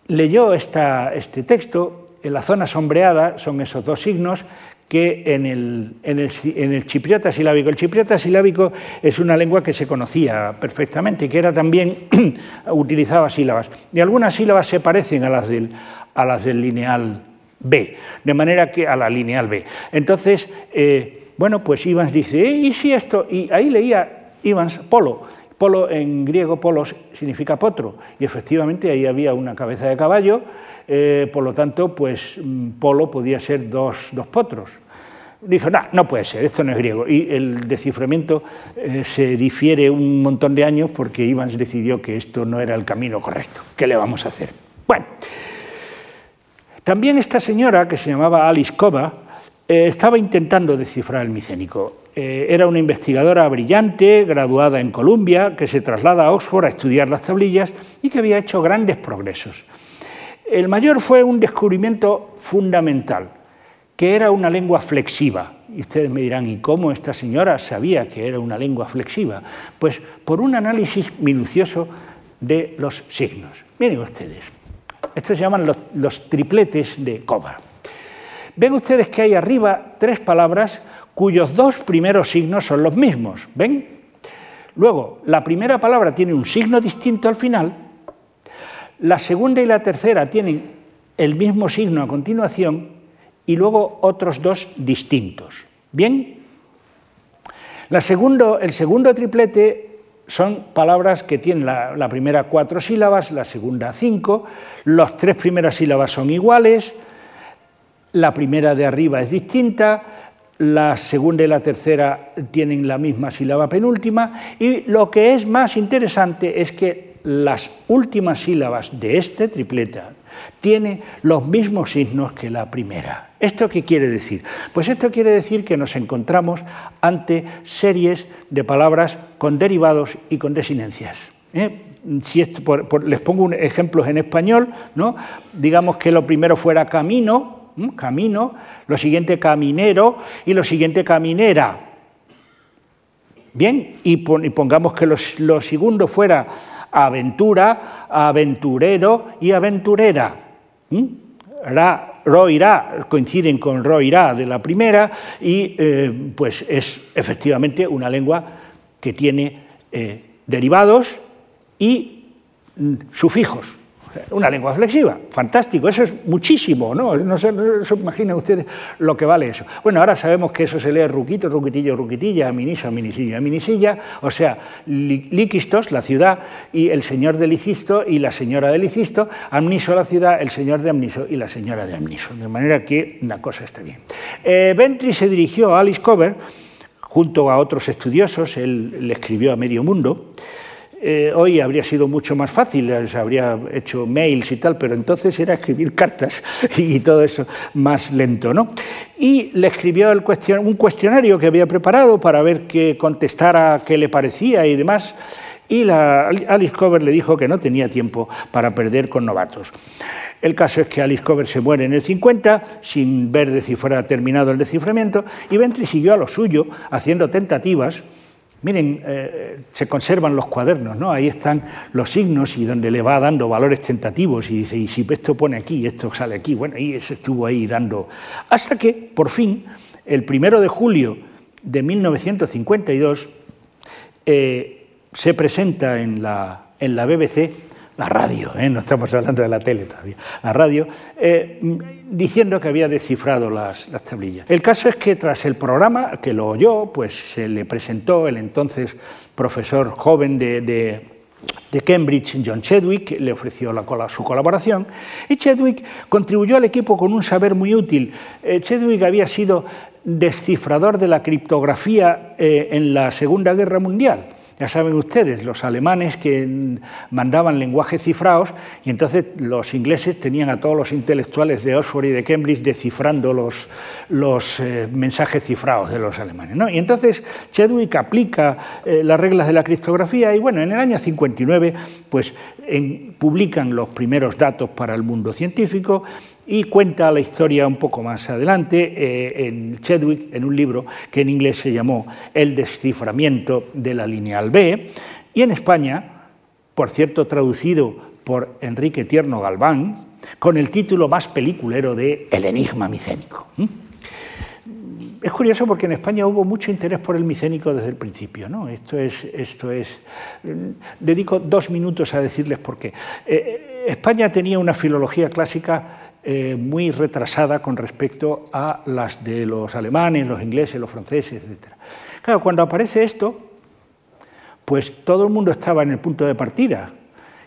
leyó este texto, en la zona sombreada son esos dos signos, que en el, en, el, en el, chipriota silábico. El chipriota silábico es una lengua que se conocía perfectamente y que era también utilizaba sílabas. Y algunas sílabas se parecen a las del, a las del lineal B, de manera que a la lineal B. Entonces, eh, bueno, pues Ivans dice, eh, ¿y si esto? Y ahí leía Ivans polo. Polo en griego, polos significa potro, y efectivamente ahí había una cabeza de caballo eh, por lo tanto, pues mm, Polo podía ser dos, dos potros. Dijo, no, no puede ser, esto no es griego. Y el desciframiento eh, se difiere un montón de años porque Ivans decidió que esto no era el camino correcto. ¿Qué le vamos a hacer? Bueno, también esta señora, que se llamaba Alice Kova, eh, estaba intentando descifrar el micénico. era una investigadora brillante, graduada en Columbia, que se traslada a Oxford a estudiar las tablillas y que había hecho grandes progresos. El mayor fue un descubrimiento fundamental, que era una lengua flexiva. Y ustedes me dirán, ¿y cómo esta señora sabía que era una lengua flexiva? Pues por un análisis minucioso de los signos. Miren ustedes, estos se llaman los, tripletes de Coba. Ven ustedes que hay arriba tres palabras cuyos dos primeros signos son los mismos. ¿Ven? Luego, la primera palabra tiene un signo distinto al final la segunda y la tercera tienen el mismo signo a continuación y luego otros dos distintos. ¿Bien? el segundo triplete son palabras que tienen la, la, primera cuatro sílabas, la segunda cinco, las tres primeras sílabas son iguales, la primera de arriba es distinta, la segunda y la tercera tienen la misma sílaba penúltima y lo que es más interesante es que las últimas sílabas de este tripleta tiene los mismos signos que la primera. ¿Esto qué quiere decir? Pues esto quiere decir que nos encontramos ante series de palabras con derivados y con desinencias. ¿eh? Si les pongo un ejemplos en español, ¿no? digamos que lo primero fuera camino, camino, lo siguiente caminero y lo siguiente caminera. Bien, y, pongamos que lo segundo fuera aventura, aventurero y aventurera. ¿Mm? ro, irá, coinciden con ro, irá de la primera y pues es efectivamente una lengua que tiene derivados y mm, sufijos. Una lengua flexiva, fantástico, eso es muchísimo, ¿no? No se, imaginen ustedes lo que vale eso. Bueno, ahora sabemos que eso se lee ruquito, ruquitillo, ruquitilla, aminiso, aminisilla, aminisilla, o sea, Liquistos, la ciudad, y el señor de Licisto y la señora de Licisto, Amniso, la ciudad, el señor de Amniso y la señora de Amniso. De manera que la cosa está bien. Eh, se dirigió a Alice Cover junto a otros estudiosos, él le escribió a Medio Mundo, eh, hoy habría sido mucho más fácil, se habría hecho mails y tal, pero entonces era escribir cartas y todo eso más lento. ¿no? Y le escribió un cuestionario que había preparado para ver qué contestara, qué le parecía y demás. Y Alice Cover le dijo que no tenía tiempo para perder con novatos. El caso es que Alice Cover se muere en el 50 sin ver fuera terminado el desciframiento y Ventry siguió a lo suyo haciendo tentativas Miren, eh, se conservan los cuadernos, ¿no? Ahí están los signos y donde le va dando valores tentativos y dice, y si esto pone aquí, esto sale aquí, bueno, y eso estuvo ahí dando. Hasta que, por fin, el primero de julio de 1952, eh, se presenta en la, en la BBC la radio, ¿eh? no estamos hablando de la tele todavía, la radio, eh, diciendo que había descifrado las, tablillas. El caso es que tras el programa, que lo oyó, pues se le presentó el entonces profesor joven de, Cambridge, John Chadwick, le ofreció la, su colaboración y Chadwick contribuyó al equipo con un saber muy útil. Eh, Chadwick había sido descifrador de la criptografía en la Segunda Guerra Mundial ya saben ustedes, los alemanes que mandaban lenguajes cifrados y entonces los ingleses tenían a todos los intelectuales de Oxford y de Cambridge descifrando los, los eh, mensajes cifrados de los alemanes. Y entonces Chadwick aplica eh, las reglas de la criptografía y bueno, en el año 59 pues, publican los primeros datos para el mundo científico y cuenta la historia un poco más adelante eh, en Chadwick, en un libro que en inglés se llamó El desciframiento de la lineal B, y en España, por cierto, traducido por Enrique Tierno Galván, con el título más peliculero de El enigma micénico. Es curioso porque en España hubo mucho interés por el micénico desde el principio. ¿no? Esto es, esto es, dedico dos minutos a decirles por qué. Eh, España tenía una filología clásica eh, muy retrasada con respecto a las de los alemanes, los ingleses, los franceses, etc. Claro, cuando aparece esto, pues todo el mundo estaba en el punto de partida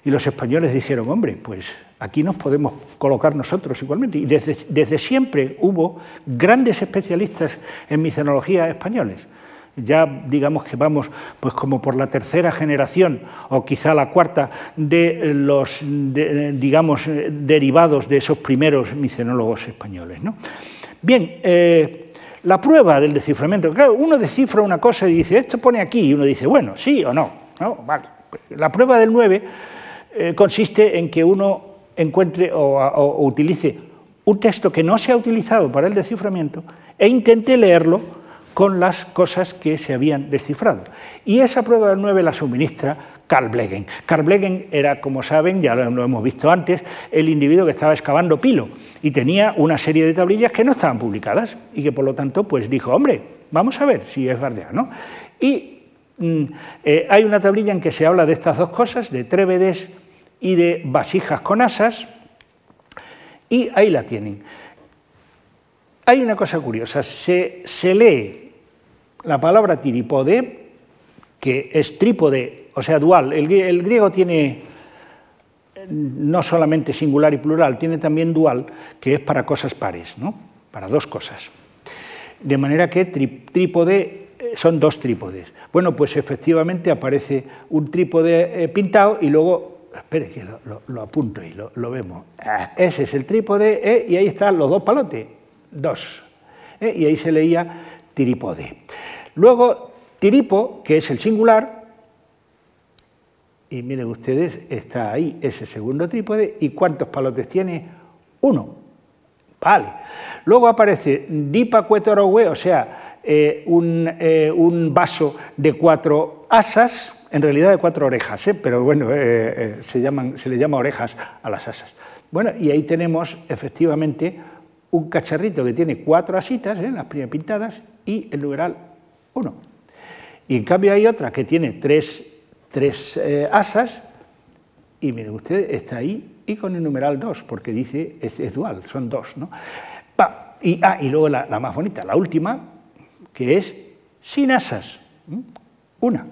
y los españoles dijeron, hombre, pues aquí nos podemos colocar nosotros igualmente. Y desde, desde siempre hubo grandes especialistas en micenología españoles ya digamos que vamos pues como por la tercera generación o quizá la cuarta de los digamos derivados de esos primeros micenólogos españoles. Bien, eh, la prueba del desciframiento, claro, uno descifra una cosa y dice, esto pone aquí, y uno dice, bueno, sí o no. La prueba del 9 eh, consiste en que uno encuentre o utilice un texto que no se ha utilizado para el desciframiento e intente leerlo con las cosas que se habían descifrado. Y esa prueba del 9 la suministra Carl Blegen. Carl Blegen era, como saben, ya lo hemos visto antes, el individuo que estaba excavando Pilo y tenía una serie de tablillas que no estaban publicadas y que por lo tanto pues dijo, hombre, vamos a ver si es verdad, ¿no? Y mm, eh, hay una tablilla en que se habla de estas dos cosas, de trévedes y de vasijas con asas, y ahí la tienen. Hay una cosa curiosa, se, se lee la palabra tiripode, que es trípode, o sea, dual. El, griego tiene no solamente singular y plural, tiene también dual, que es para cosas pares, ¿no? para dos cosas. De manera que trípode eh, son dos trípodes. Bueno, pues efectivamente aparece un trípode eh, pintado y luego, espere que lo, apunto y lo, vemos. Ah, ese es el trípode eh, y ahí están los dos palotes, dos. y ahí se leía tiripode. Luego, tiripo, que es el singular, y miren ustedes, está ahí ese segundo trípode, ¿y cuántos palotes tiene? Uno. Vale. Luego aparece dipa o sea, eh, eh, un, vaso de cuatro asas, en realidad de cuatro orejas, ¿eh? pero bueno, se, llaman, se le llama orejas a las asas. Bueno, y ahí tenemos efectivamente un cacharrito que tiene cuatro asitas, ¿eh? las primeras pintadas, y el numeral 1. Y en cambio hay otra que tiene tres, eh, asas, y miren usted, está ahí y con el numeral 2, porque dice, es, dual, son dos. ¿no? y, ah, y luego la, más bonita, la última, que es sin asas, una.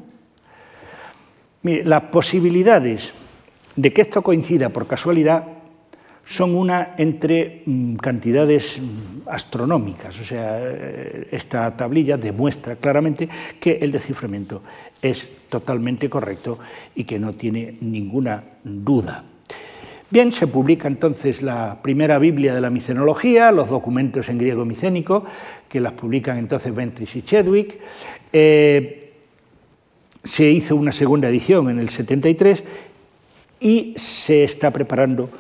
Mire, las posibilidades de que esto coincida por casualidad son una entre mm, cantidades mm, astronómicas. O sea, eh, esta tablilla demuestra claramente que el desciframiento es totalmente correcto y que no tiene ninguna duda. Bien, se publica entonces la primera Biblia de la micenología, los documentos en griego micénico, que las publican entonces Ventris y Chedwick. Eh, se hizo una segunda edición en el 73 y se está preparando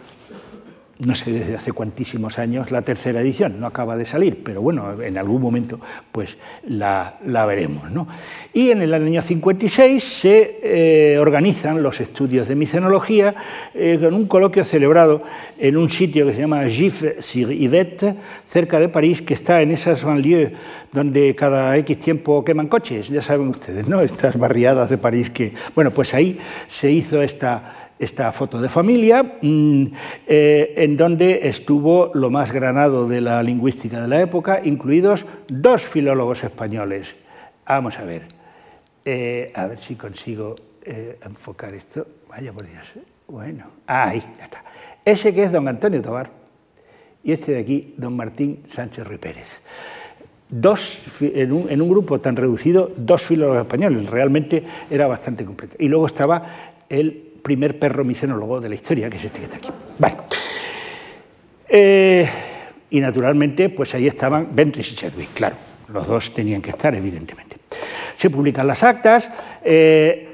no sé desde hace cuantísimos años, la tercera edición. No acaba de salir, pero bueno, en algún momento pues la, veremos. ¿no? Y en el año 56 se eh, organizan los estudios de micenología eh, con un coloquio celebrado en un sitio que se llama Gif-sur-Yvette, cerca de París, que está en esas banlieues donde cada X tiempo queman coches, ya saben ustedes, ¿no? Estas barriadas de París que... Bueno, pues ahí se hizo esta esta foto de familia, mm, eh, en donde estuvo lo más granado de la lingüística de la época, incluidos dos filólogos españoles. Vamos a ver, eh, a ver si consigo eh, enfocar esto. Vaya por Dios. Bueno, ahí, ya está. Ese que es don Antonio Tobar y este de aquí, don Martín Sánchez Ruiz Pérez. Dos, en un, en un, grupo tan reducido, dos filólogos españoles, realmente era bastante completo. Y luego estaba el primer perro micenólogo de la historia, que es este que está aquí. Vale. Eh, y naturalmente, pues ahí estaban Ventris y Chadwick, claro, los dos tenían que estar, evidentemente. Se publican las actas, eh,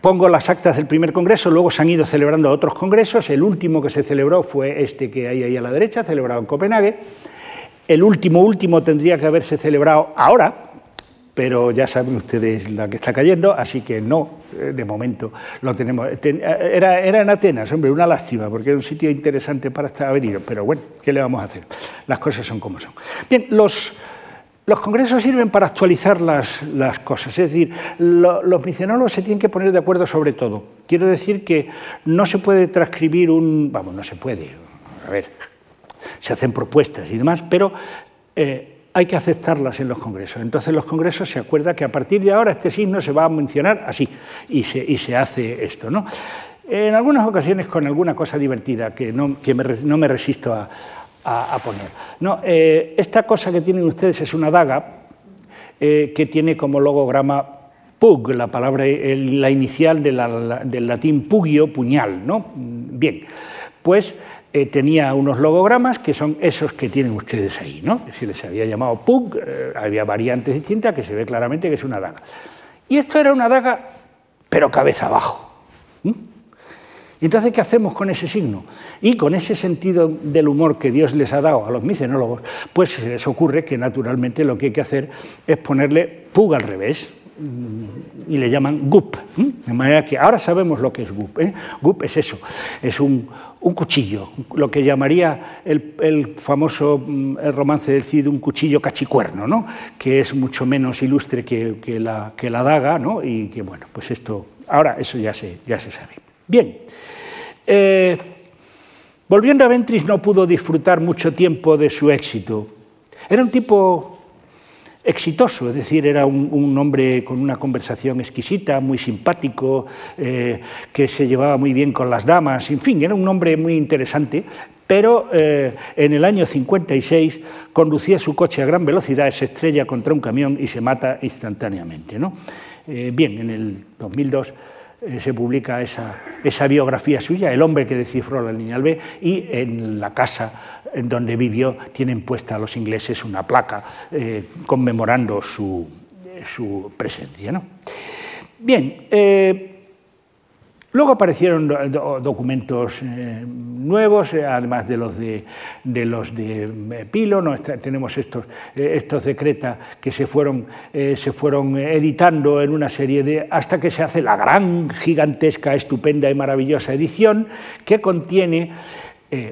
pongo las actas del primer congreso, luego se han ido celebrando otros congresos, el último que se celebró fue este que hay ahí a la derecha, celebrado en Copenhague, el último último tendría que haberse celebrado ahora, pero ya saben ustedes la que está cayendo, así que no, eh, de momento lo tenemos. Eh, era, era en Atenas, hombre, una lástima, porque era un sitio interesante para estar venido, pero bueno, ¿qué le vamos a hacer? Las cosas son como son. Bien, los, los congresos sirven para actualizar las, las cosas, es decir, los misionólogos se tienen que poner de acuerdo sobre todo. Quiero decir que no se puede transcribir un... Vamos, no se puede, a ver, se hacen propuestas y demás, pero... Eh, hay que aceptarlas en los congresos. Entonces los congresos se acuerdan que a partir de ahora este signo se va a mencionar así y se, hace esto. ¿no? En algunas ocasiones con alguna cosa divertida que no, me, resisto a, poner. No, eh, esta cosa que tienen ustedes es una daga eh, que tiene como logograma pug, la palabra, la inicial del latín pugio, puñal. ¿no? Bien, pues eh, tenía unos logogramas que son esos que tienen ustedes ahí. ¿no? Si les había llamado PUG, eh, había variantes distintas que se ve claramente que es una daga. Y esto era una daga, pero cabeza abajo. ¿Y entonces qué hacemos con ese signo? Y con ese sentido del humor que Dios les ha dado a los micenólogos, pues se les ocurre que naturalmente lo que hay que hacer es ponerle PUG al revés y le llaman GUP. De manera que ahora sabemos lo que es GUP. ¿eh? GUP es eso, es un, cuchillo, lo que llamaría el, famoso mm, romance del Cid un cuchillo cachicuerno, ¿no? que es mucho menos ilustre que, la, que la, daga, ¿no? y que bueno, pues esto, ahora eso ya se, ya se sabe. Bien, eh, volviendo a Ventris no pudo disfrutar mucho tiempo de su éxito. Era un tipo exitoso, es decir, era un, hombre con una conversación exquisita, muy simpático, eh, que se llevaba muy bien con las damas, en fin, era un hombre muy interesante, pero eh, en el año 56 conducía su coche a gran velocidad, se estrella contra un camión y se mata instantáneamente. ¿no? Eh, bien, en el 2002 se publica esa, esa, biografía suya, El hombre que descifró la línea B, y en la casa en donde vivió tienen puesta a los ingleses una placa eh, conmemorando su, su presencia. ¿no? Bien, eh, Luego aparecieron documentos eh, nuevos, además de los de, de los de Pilo, tenemos estos, estos decretas que se fueron, se fueron editando en una serie de. hasta que se hace la gran, gigantesca, estupenda y maravillosa edición que contiene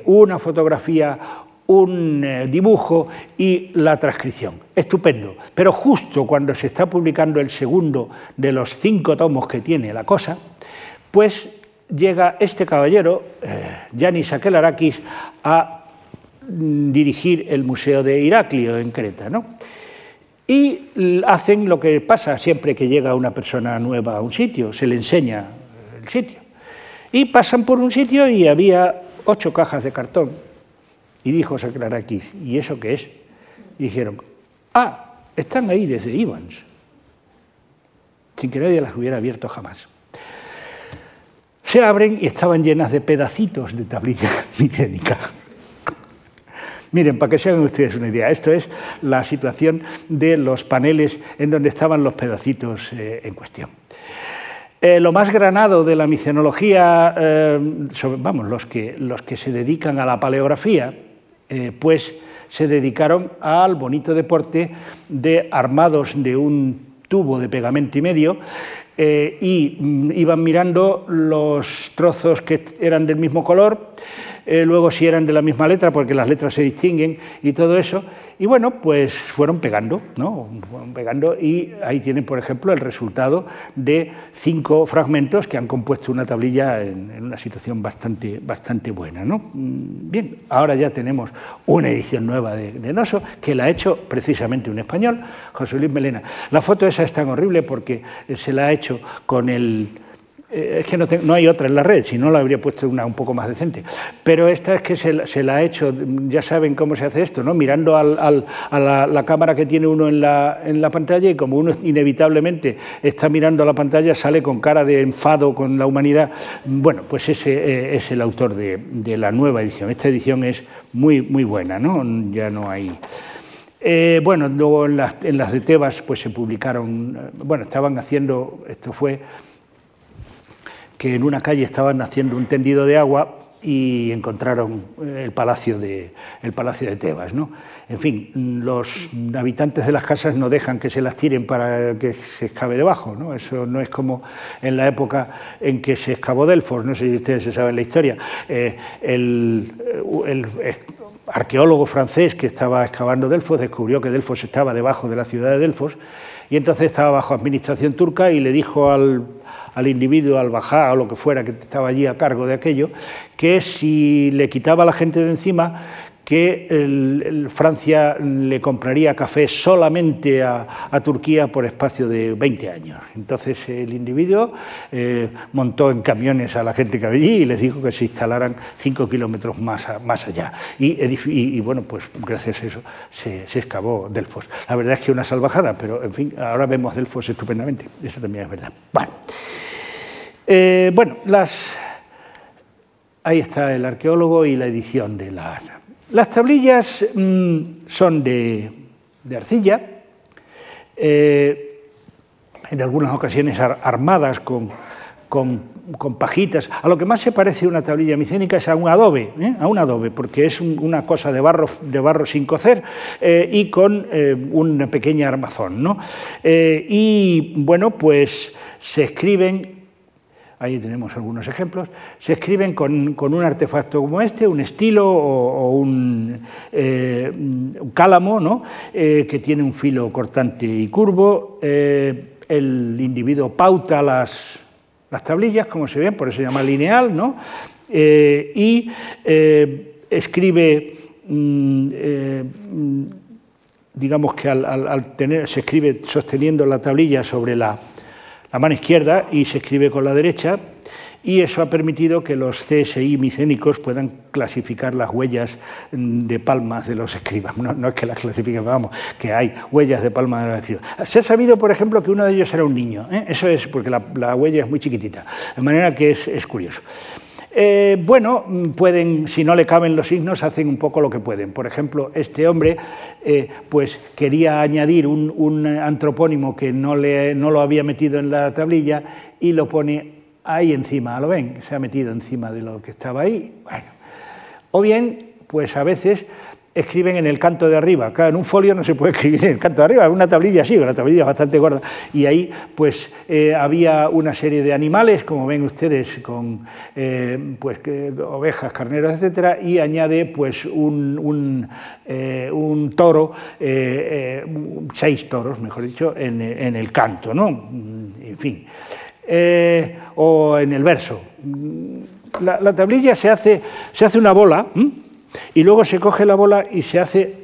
una fotografía un eh, dibujo y la transcripción. Estupendo. Pero justo cuando se está publicando el segundo de los cinco tomos que tiene la cosa, pues llega este caballero, Yanis Akelarakis, a dirigir el Museo de Heraclio en Creta. ¿no? Y hacen lo que pasa siempre que llega una persona nueva a un sitio, se le enseña el sitio. Y pasan por un sitio y había ocho cajas de cartón. Y dijo Sacrarakis, ¿y eso qué es? Y dijeron, ah, están ahí desde Ivans, sin que nadie las hubiera abierto jamás. Se abren y estaban llenas de pedacitos de tablilla micénica. Miren, para que se hagan ustedes una idea, esto es la situación de los paneles en donde estaban los pedacitos eh, en cuestión. Eh, lo más granado de la micenología, eh, vamos, los que, los que se dedican a la paleografía, pues se dedicaron al bonito deporte de armados de un tubo de pegamento y medio y mm, iban mirando los trozos que eran del mismo color eh, luego si eran de la misma letra, porque las letras se distinguen y todo eso. Y bueno, pues fueron pegando, ¿no? Fueron pegando y ahí tienen, por ejemplo, el resultado de cinco fragmentos que han compuesto una tablilla en, una situación bastante, bastante buena, ¿no? Mm, bien, ahora ya tenemos una edición nueva de, de Noso que la ha hecho precisamente un español, José Luis Melena. La foto esa es tan horrible porque se la ha hecho con el eh, es que no, hay otra en la red, si no la habría puesto una un poco más decente. Pero esta es que se, la ha hecho, ya saben cómo se hace esto, ¿no? mirando a la, cámara que tiene uno en la, en la pantalla y como uno inevitablemente está mirando a la pantalla, sale con cara de enfado con la humanidad. Bueno, pues ese eh, es el autor de, la nueva edición. Esta edición es muy, muy buena, ¿no? ya no hay... Eh, bueno, luego en las, en las de Tebas pues se publicaron, bueno, estaban haciendo, esto fue que en una calle estaban haciendo un tendido de agua y encontraron eh, el palacio de, el palacio de Tebas. ¿no? En fin, los habitantes de las casas no dejan que se las tiren para que se excave debajo. ¿no? Eso no es como en la época en que se excavó Delfos, no sé si ustedes saben la historia. Eh, el, el arqueólogo francés que estaba excavando Delfos descubrió que Delfos estaba debajo de la ciudad de Delfos y entonces estaba bajo administración turca y le dijo al, al individuo, al bajá o lo que fuera que estaba allí a cargo de aquello, que si le quitaba a la gente de encima, que Francia le compraría café solamente a, Turquía por espacio de 20 años. Entonces el individuo eh, montó en camiones a la gente que había allí y les dijo que se instalaran 5 kilómetros más, más allá. Y, bueno, pues gracias a eso se, excavó Delfos. La verdad es que una salvajada, pero en fin, ahora vemos Delfos estupendamente. Eso también es verdad. Bueno. Eh, bueno, las... ahí está el arqueólogo y la edición de las... Las tablillas mm, son de, arcilla, eh, en algunas ocasiones armadas con, pajitas. A lo que más se parece una tablilla micénica es a un adobe, ¿eh? a un adobe, porque es una cosa de barro, de barro sin cocer y con una pequeña armazón. ¿no? y bueno, pues se escriben ahí tenemos algunos ejemplos, se escriben con, un artefacto como este, un estilo o, un, eh, cálamo, ¿no? Eh, que tiene un filo cortante y curvo. Eh, el individuo pauta las, las, tablillas, como se ven, por eso se llama lineal, ¿no? y escribe mm, digamos que al, tener, se escribe sosteniendo la tablilla sobre la, la mano izquierda y se escribe con la derecha, y eso ha permitido que los CSI micénicos puedan clasificar las huellas de palmas de los escribas. No, es que las clasifiquen, vamos, que hay huellas de palmas de los escribas. Se ha sabido, por ejemplo, que uno de ellos era un niño. ¿eh? Eso es porque la, huella es muy chiquitita, de manera que es, curioso. Eh, bueno, pueden, si no le caben los signos, hacen un poco lo que pueden. Por ejemplo, este hombre eh, pues quería añadir un, antropónimo que no, le, no lo había metido en la tablilla y lo pone ahí encima, ¿lo ven? Se ha metido encima de lo que estaba ahí. O bien, pues a veces escriben en el canto de arriba. En un folio no se puede escribir en el canto de arriba, en una tablilla sí, una tablilla bastante gorda. Y ahí pues eh, había una serie de animales, como ven ustedes, con eh, pues, ovejas, carneros, etcétera, y añade pues un, eh, toro, seis toros, mejor dicho, en, el canto, ¿no? En fin. o en el verso. La, tablilla se hace, se hace una bola y luego se coge la bola y se hace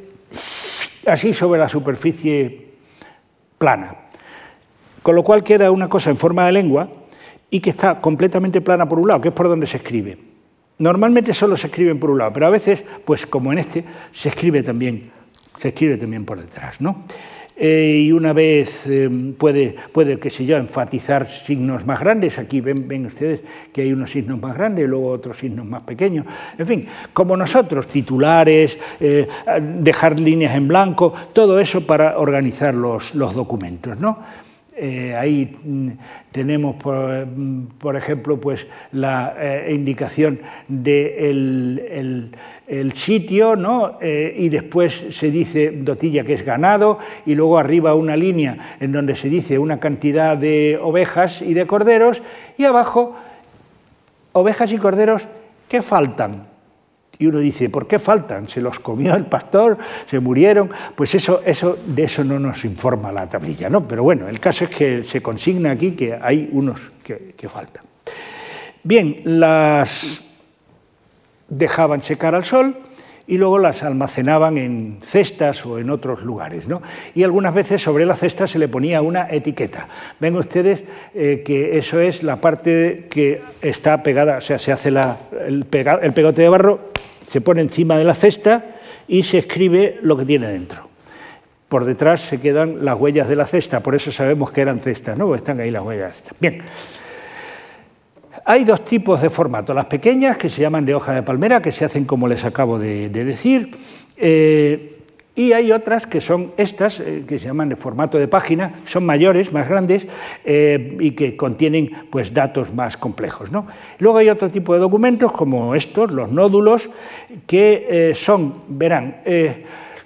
así sobre la superficie plana. Con lo cual queda una cosa en forma de lengua y que está completamente plana por un lado, que es por donde se escribe. Normalmente solo se escribe por un lado, pero a veces, pues como en este, se escribe también, se escribe también por detrás, ¿no? Eh, y una vez eh, puede, puede, qué sé yo, enfatizar signos más grandes. Aquí ven, ven, ustedes que hay unos signos más grandes, luego otros signos más pequeños. En fin, como nosotros, titulares, eh, dejar líneas en blanco, todo eso para organizar los, los documentos. ¿no? Eh, ahí mm, tenemos, mm, por, ejemplo, pues la eh, indicación del el, sitio, ¿no? Eh, y después se dice dotilla que es ganado, y luego arriba una línea en donde se dice una cantidad de ovejas y de corderos, y abajo ovejas y corderos que faltan. Y uno dice, ¿por qué faltan? ¿Se los comió el pastor? ¿Se murieron? Pues eso, eso, de eso no nos informa la tablilla, ¿no? Pero bueno, el caso es que se consigna aquí que hay unos que, faltan. Bien, las dejaban secar al sol y luego las almacenaban en cestas o en otros lugares. ¿no? Y algunas veces sobre la cesta se le ponía una etiqueta. Ven ustedes eh, que eso es la parte que está pegada, o sea, se hace el pegote de barro, se pone encima de la cesta y se escribe lo que tiene dentro. Por detrás se quedan las huellas de la cesta, por eso sabemos que eran cestas, ¿no? Están ahí las huellas de cesta. Bien. Hay dos tipos de formato, las pequeñas, que se llaman de hoja de palmera, que se hacen como les acabo de, decir, eh, y hay otras que son estas, eh, que se llaman de formato de página, son mayores, más grandes, eh, y que contienen pues, datos más complejos. ¿no? Luego hay otro tipo de documentos, como estos, los nódulos, que son, verán,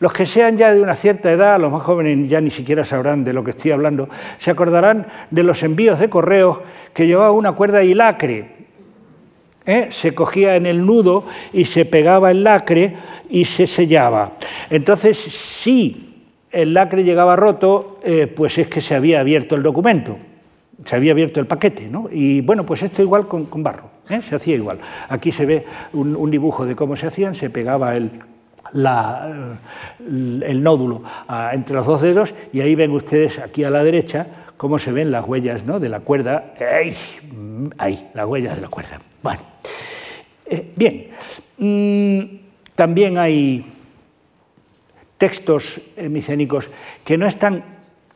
los que sean ya de una cierta edad, los más jóvenes ya ni siquiera sabrán de lo que estoy hablando, se acordarán de los envíos de correos que llevaba una cuerda y lacre. ¿Eh? Se cogía en el nudo y se pegaba el lacre y se sellaba. Entonces, si el lacre llegaba roto, eh, pues es que se había abierto el documento, se había abierto el paquete. ¿no? Y bueno, pues esto igual con, barro, ¿eh? se hacía igual. Aquí se ve un dibujo de cómo se hacían, se pegaba el, el nódulo entre los dos dedos y ahí ven ustedes aquí a la derecha cómo se ven las huellas ¿no? de la cuerda. Ahí, las huellas de la cuerda. Bueno, eh, bien, mm, también hay textos micénicos que no están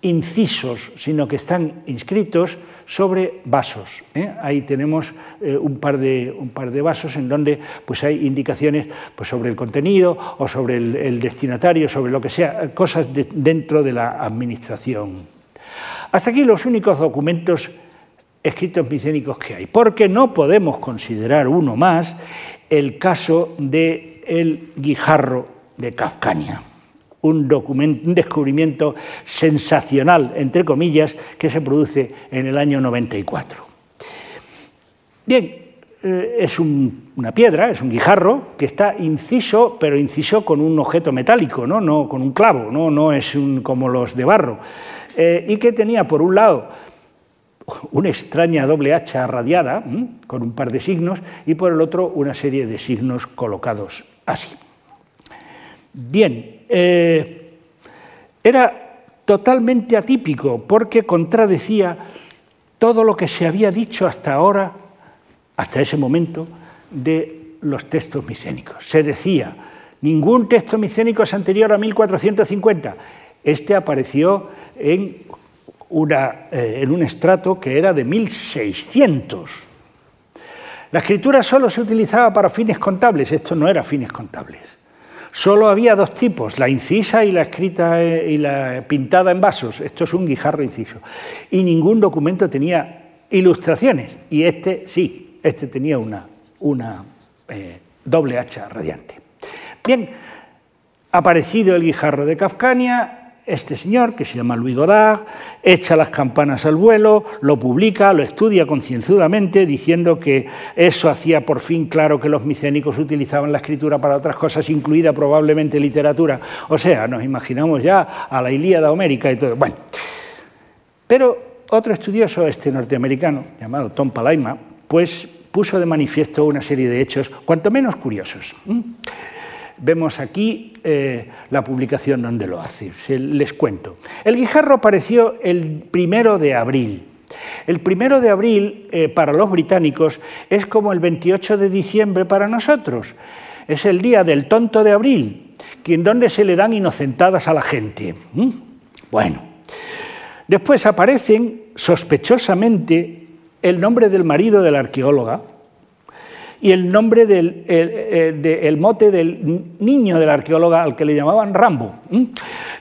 incisos, sino que están inscritos sobre vasos. ¿eh? Ahí tenemos eh, un, par de, un par de vasos en donde pues, hay indicaciones pues, sobre el contenido o sobre el, destinatario, sobre lo que sea, cosas dentro de la administración. Hasta aquí los únicos documentos escritos micénicos que hay, porque no podemos considerar uno más el caso del el guijarro de Kafkania un, un descubrimiento sensacional, entre comillas, que se produce en el año 94. Bien, eh, es una piedra, es un guijarro que está inciso, pero inciso con un objeto metálico, no, no con un clavo, no, no es un, como los de barro, eh, y que tenía por un lado una extraña doble hacha radiada, con un par de signos, y por el otro una serie de signos colocados así. Bien, eh, era totalmente atípico porque contradecía todo lo que se había dicho hasta ahora, hasta ese momento, de los textos micénicos. Se decía, ningún texto micénico es anterior a 1450. Este apareció en, una, eh, en un estrato que era de 1600. La escritura solo se utilizaba para fines contables, esto no era fines contables. Solo había dos tipos, la incisa y la escrita eh, y la pintada en vasos. Esto es un guijarro inciso. Y ningún documento tenía ilustraciones. Y este sí, este tenía una, una eh, doble hacha radiante. Bien, aparecido el guijarro de Kafkania, este señor, que se llama Louis Godard, echa las campanas al vuelo, lo publica, lo estudia concienzudamente, diciendo que eso hacía por fin claro que los micénicos utilizaban la escritura para otras cosas, incluida probablemente literatura. O sea, nos imaginamos ya a la Ilíada homérica y todo. Bueno, pero otro estudioso, este norteamericano, llamado Tom Palaima, pues puso de manifiesto una serie de hechos, cuanto menos curiosos. Vemos aquí eh, la publicación donde lo hace. les cuento. El guijarro apareció el primero de abril. El primero de abril eh, para los británicos es como el 28 de diciembre para nosotros. Es el día del tonto de abril, en donde se le dan inocentadas a la gente. Bueno, después aparecen sospechosamente el nombre del marido de la arqueóloga, y el nombre del el, mote del niño de la arqueóloga al que le llamaban Rambo.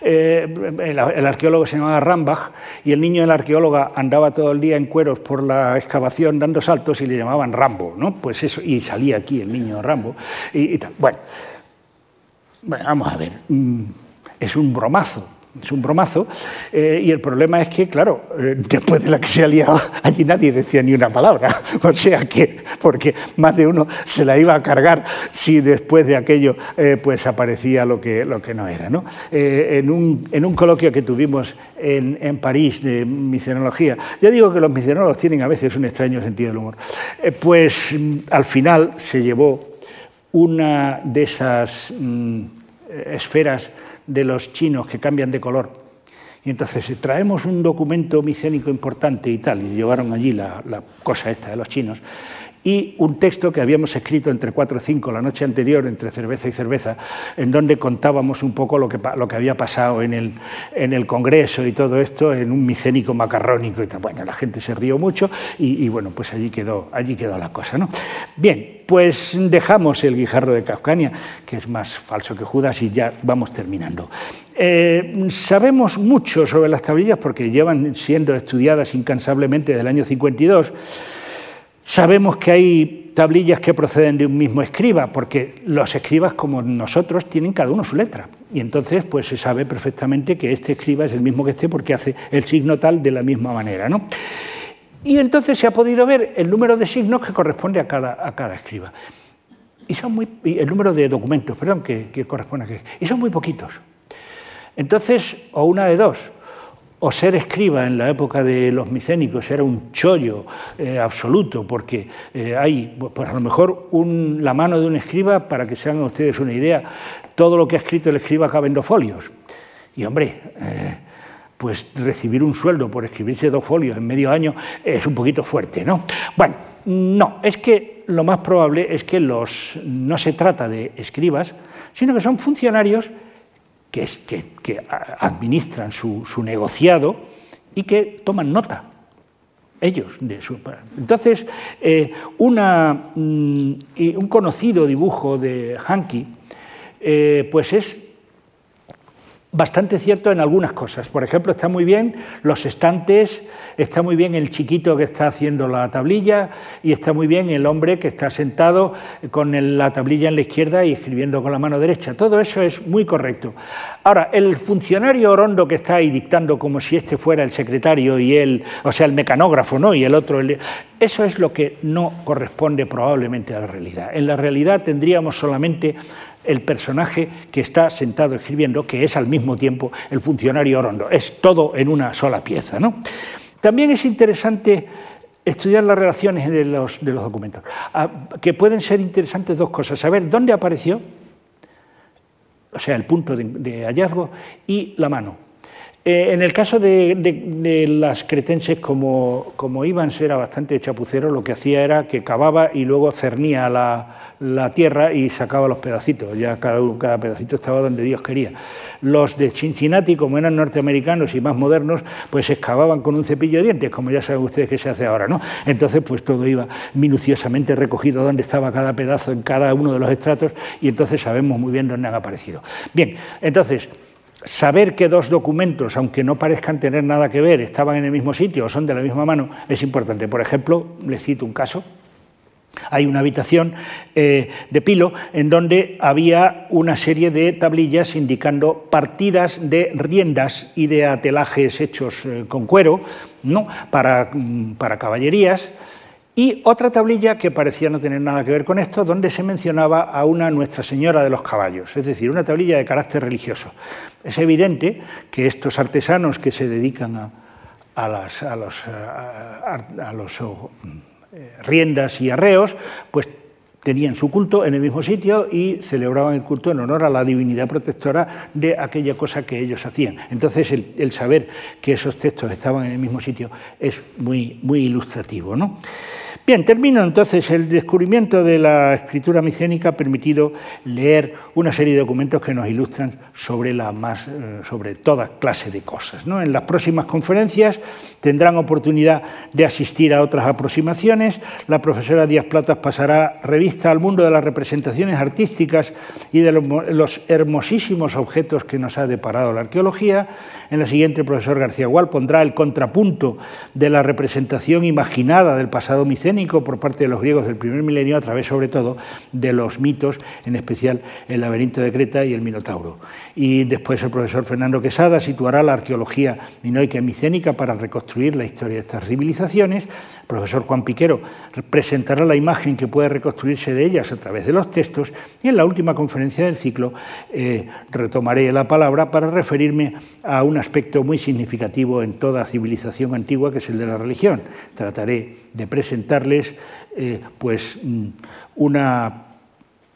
Eh, el, arqueólogo se llamaba Rambach y el niño de la arqueóloga andaba todo el día en cueros por la excavación dando saltos y le llamaban Rambo, ¿no? Pues eso, y salía aquí el niño Rambo y, bueno, vamos a ver, mm, es un bromazo, es un bromazo, eh, y el problema es que, claro, eh, después de la que se ha liado, allí nadie decía ni una palabra, o sea que, porque más de uno se la iba a cargar si después de aquello eh, pues aparecía lo que, lo que no era. ¿no? En un, en, un, coloquio que tuvimos en, en, París de micenología, ya digo que los micenólogos tienen a veces un extraño sentido del humor, pues mm, al final se llevó una de esas mm, esferas de los chinos que cambian de color. Y entonces traemos un documento micénico importante y tal, y llevaron allí la, la cosa esta de los chinos, y un texto que habíamos escrito entre cuatro o cinco la noche anterior, entre cerveza y cerveza, en donde contábamos un poco lo que, lo que había pasado en el, en el Congreso y todo esto, en un micénico macarrónico y tal. Bueno, la gente se rió mucho y, bueno, pues allí quedó, allí quedó la cosa. ¿no? Bien, pues dejamos el guijarro de Kafkania, que es más falso que Judas, y ya vamos terminando. Eh, sabemos mucho sobre las tablillas porque llevan siendo estudiadas incansablemente desde el año 52. Sabemos que hay tablillas que proceden de un mismo escriba, porque los escribas como nosotros tienen cada uno su letra. Y entonces pues se sabe perfectamente que este escriba es el mismo que este porque hace el signo tal de la misma manera. ¿no? Y entonces se ha podido ver el número de signos que corresponde a cada, a cada escriba. Y son muy, el número de documentos, perdón, que, corresponde a que. Y son muy poquitos. Entonces, o una de dos, o ser escriba en la época de los micénicos era un chollo eh, absoluto, porque eh, hay, pues a lo mejor la mano de un escriba, para que se hagan ustedes una idea, todo lo que ha escrito el escriba cabe en dos folios. Y hombre, eh, pues recibir un sueldo por escribirse dos folios en medio año es un poquito fuerte, ¿no? Bueno, no, es que lo más probable es que los, no se trata de escribas, sino que son funcionarios que, administran su, negociado y que toman nota ellos. De su, entonces, eh, una, mm, un conocido dibujo de Hanky, eh, pues es bastante cierto en algunas cosas. Por ejemplo, está muy bien los estantes, está muy bien el chiquito que está haciendo la tablilla y está muy bien el hombre que está sentado con la tablilla en la izquierda y escribiendo con la mano derecha. Todo eso es muy correcto. Ahora, el funcionario orondo que está ahí dictando como si este fuera el secretario y él, o sea, el mecanógrafo, ¿no? Y el otro, eso es lo que no corresponde probablemente a la realidad. En la realidad tendríamos solamente el personaje que está sentado escribiendo, que es al mismo tiempo el funcionario orondo. Es todo en una sola pieza. ¿no? También es interesante estudiar las relaciones de los, de los documentos, ah, que pueden ser interesantes dos cosas. Saber dónde apareció, o sea, el punto de, hallazgo, y la mano. Eh, en el caso de, las cretenses, como, como Ivans era bastante chapucero, lo que hacía era que cavaba y luego cernía la, tierra y sacaba los pedacitos, ya cada, cada pedacito estaba donde Dios quería. Los de Cincinnati, como eran norteamericanos y más modernos, pues excavaban con un cepillo de dientes, como ya saben ustedes que se hace ahora, ¿no? Entonces, pues todo iba minuciosamente recogido dónde estaba cada pedazo en cada uno de los estratos y entonces sabemos muy bien dónde han aparecido. Bien, entonces, saber que dos documentos, aunque no parezcan tener nada que ver, estaban en el mismo sitio o son de la misma mano, es importante. Por ejemplo, les cito un caso hay una habitación eh, de Pilo en donde había una serie de tablillas indicando partidas de riendas y de atelajes hechos eh, con cuero ¿no? para, mm, para caballerías. Y otra tablilla que parecía no tener nada que ver con esto, donde se mencionaba a una Nuestra Señora de los Caballos, es decir, una tablilla de carácter religioso. Es evidente que estos artesanos que se dedican a, las, a los, a los eh, riendas y arreos, pues tenían su culto en el mismo sitio y celebraban el culto en honor a la divinidad protectora de aquella cosa que ellos hacían. Entonces, el, saber que esos textos estaban en el mismo sitio es muy, muy ilustrativo. ¿no? Bien, termino entonces. El descubrimiento de la escritura micénica ha permitido leer una serie de documentos que nos ilustran sobre, la más, eh, sobre toda clase de cosas. ¿no? En las próximas conferencias tendrán oportunidad de asistir a otras aproximaciones. La profesora Díaz Platas pasará revista al mundo de las representaciones artísticas y de los hermosísimos objetos que nos ha deparado la arqueología. En la siguiente, el profesor García Gual pondrá el contrapunto de la representación imaginada del pasado micénico por parte de los griegos del primer milenio a través, sobre todo, de los mitos, en especial el laberinto de Creta y el Minotauro. Y después el profesor Fernando Quesada situará la arqueología minoica y micénica para reconstruir la historia de estas civilizaciones. El profesor Juan Piquero presentará la imagen que puede reconstruirse de ellas a través de los textos. Y en la última conferencia del ciclo eh, retomaré la palabra para referirme a un aspecto muy significativo en toda civilización antigua, que es el de la religión. Trataré de presentarles eh, pues, mm, una,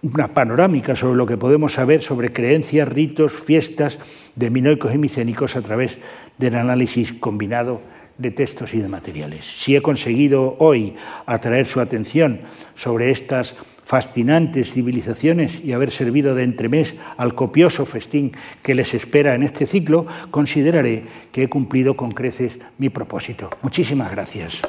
una panorámica sobre lo que podemos saber sobre creencias, ritos, fiestas de minoicos y micénicos a través del análisis combinado de textos y de materiales. Si he conseguido hoy atraer su atención sobre estas fascinantes civilizaciones y haber servido de entremés al copioso festín que les espera en este ciclo, consideraré que he cumplido con creces mi propósito. Muchísimas gracias.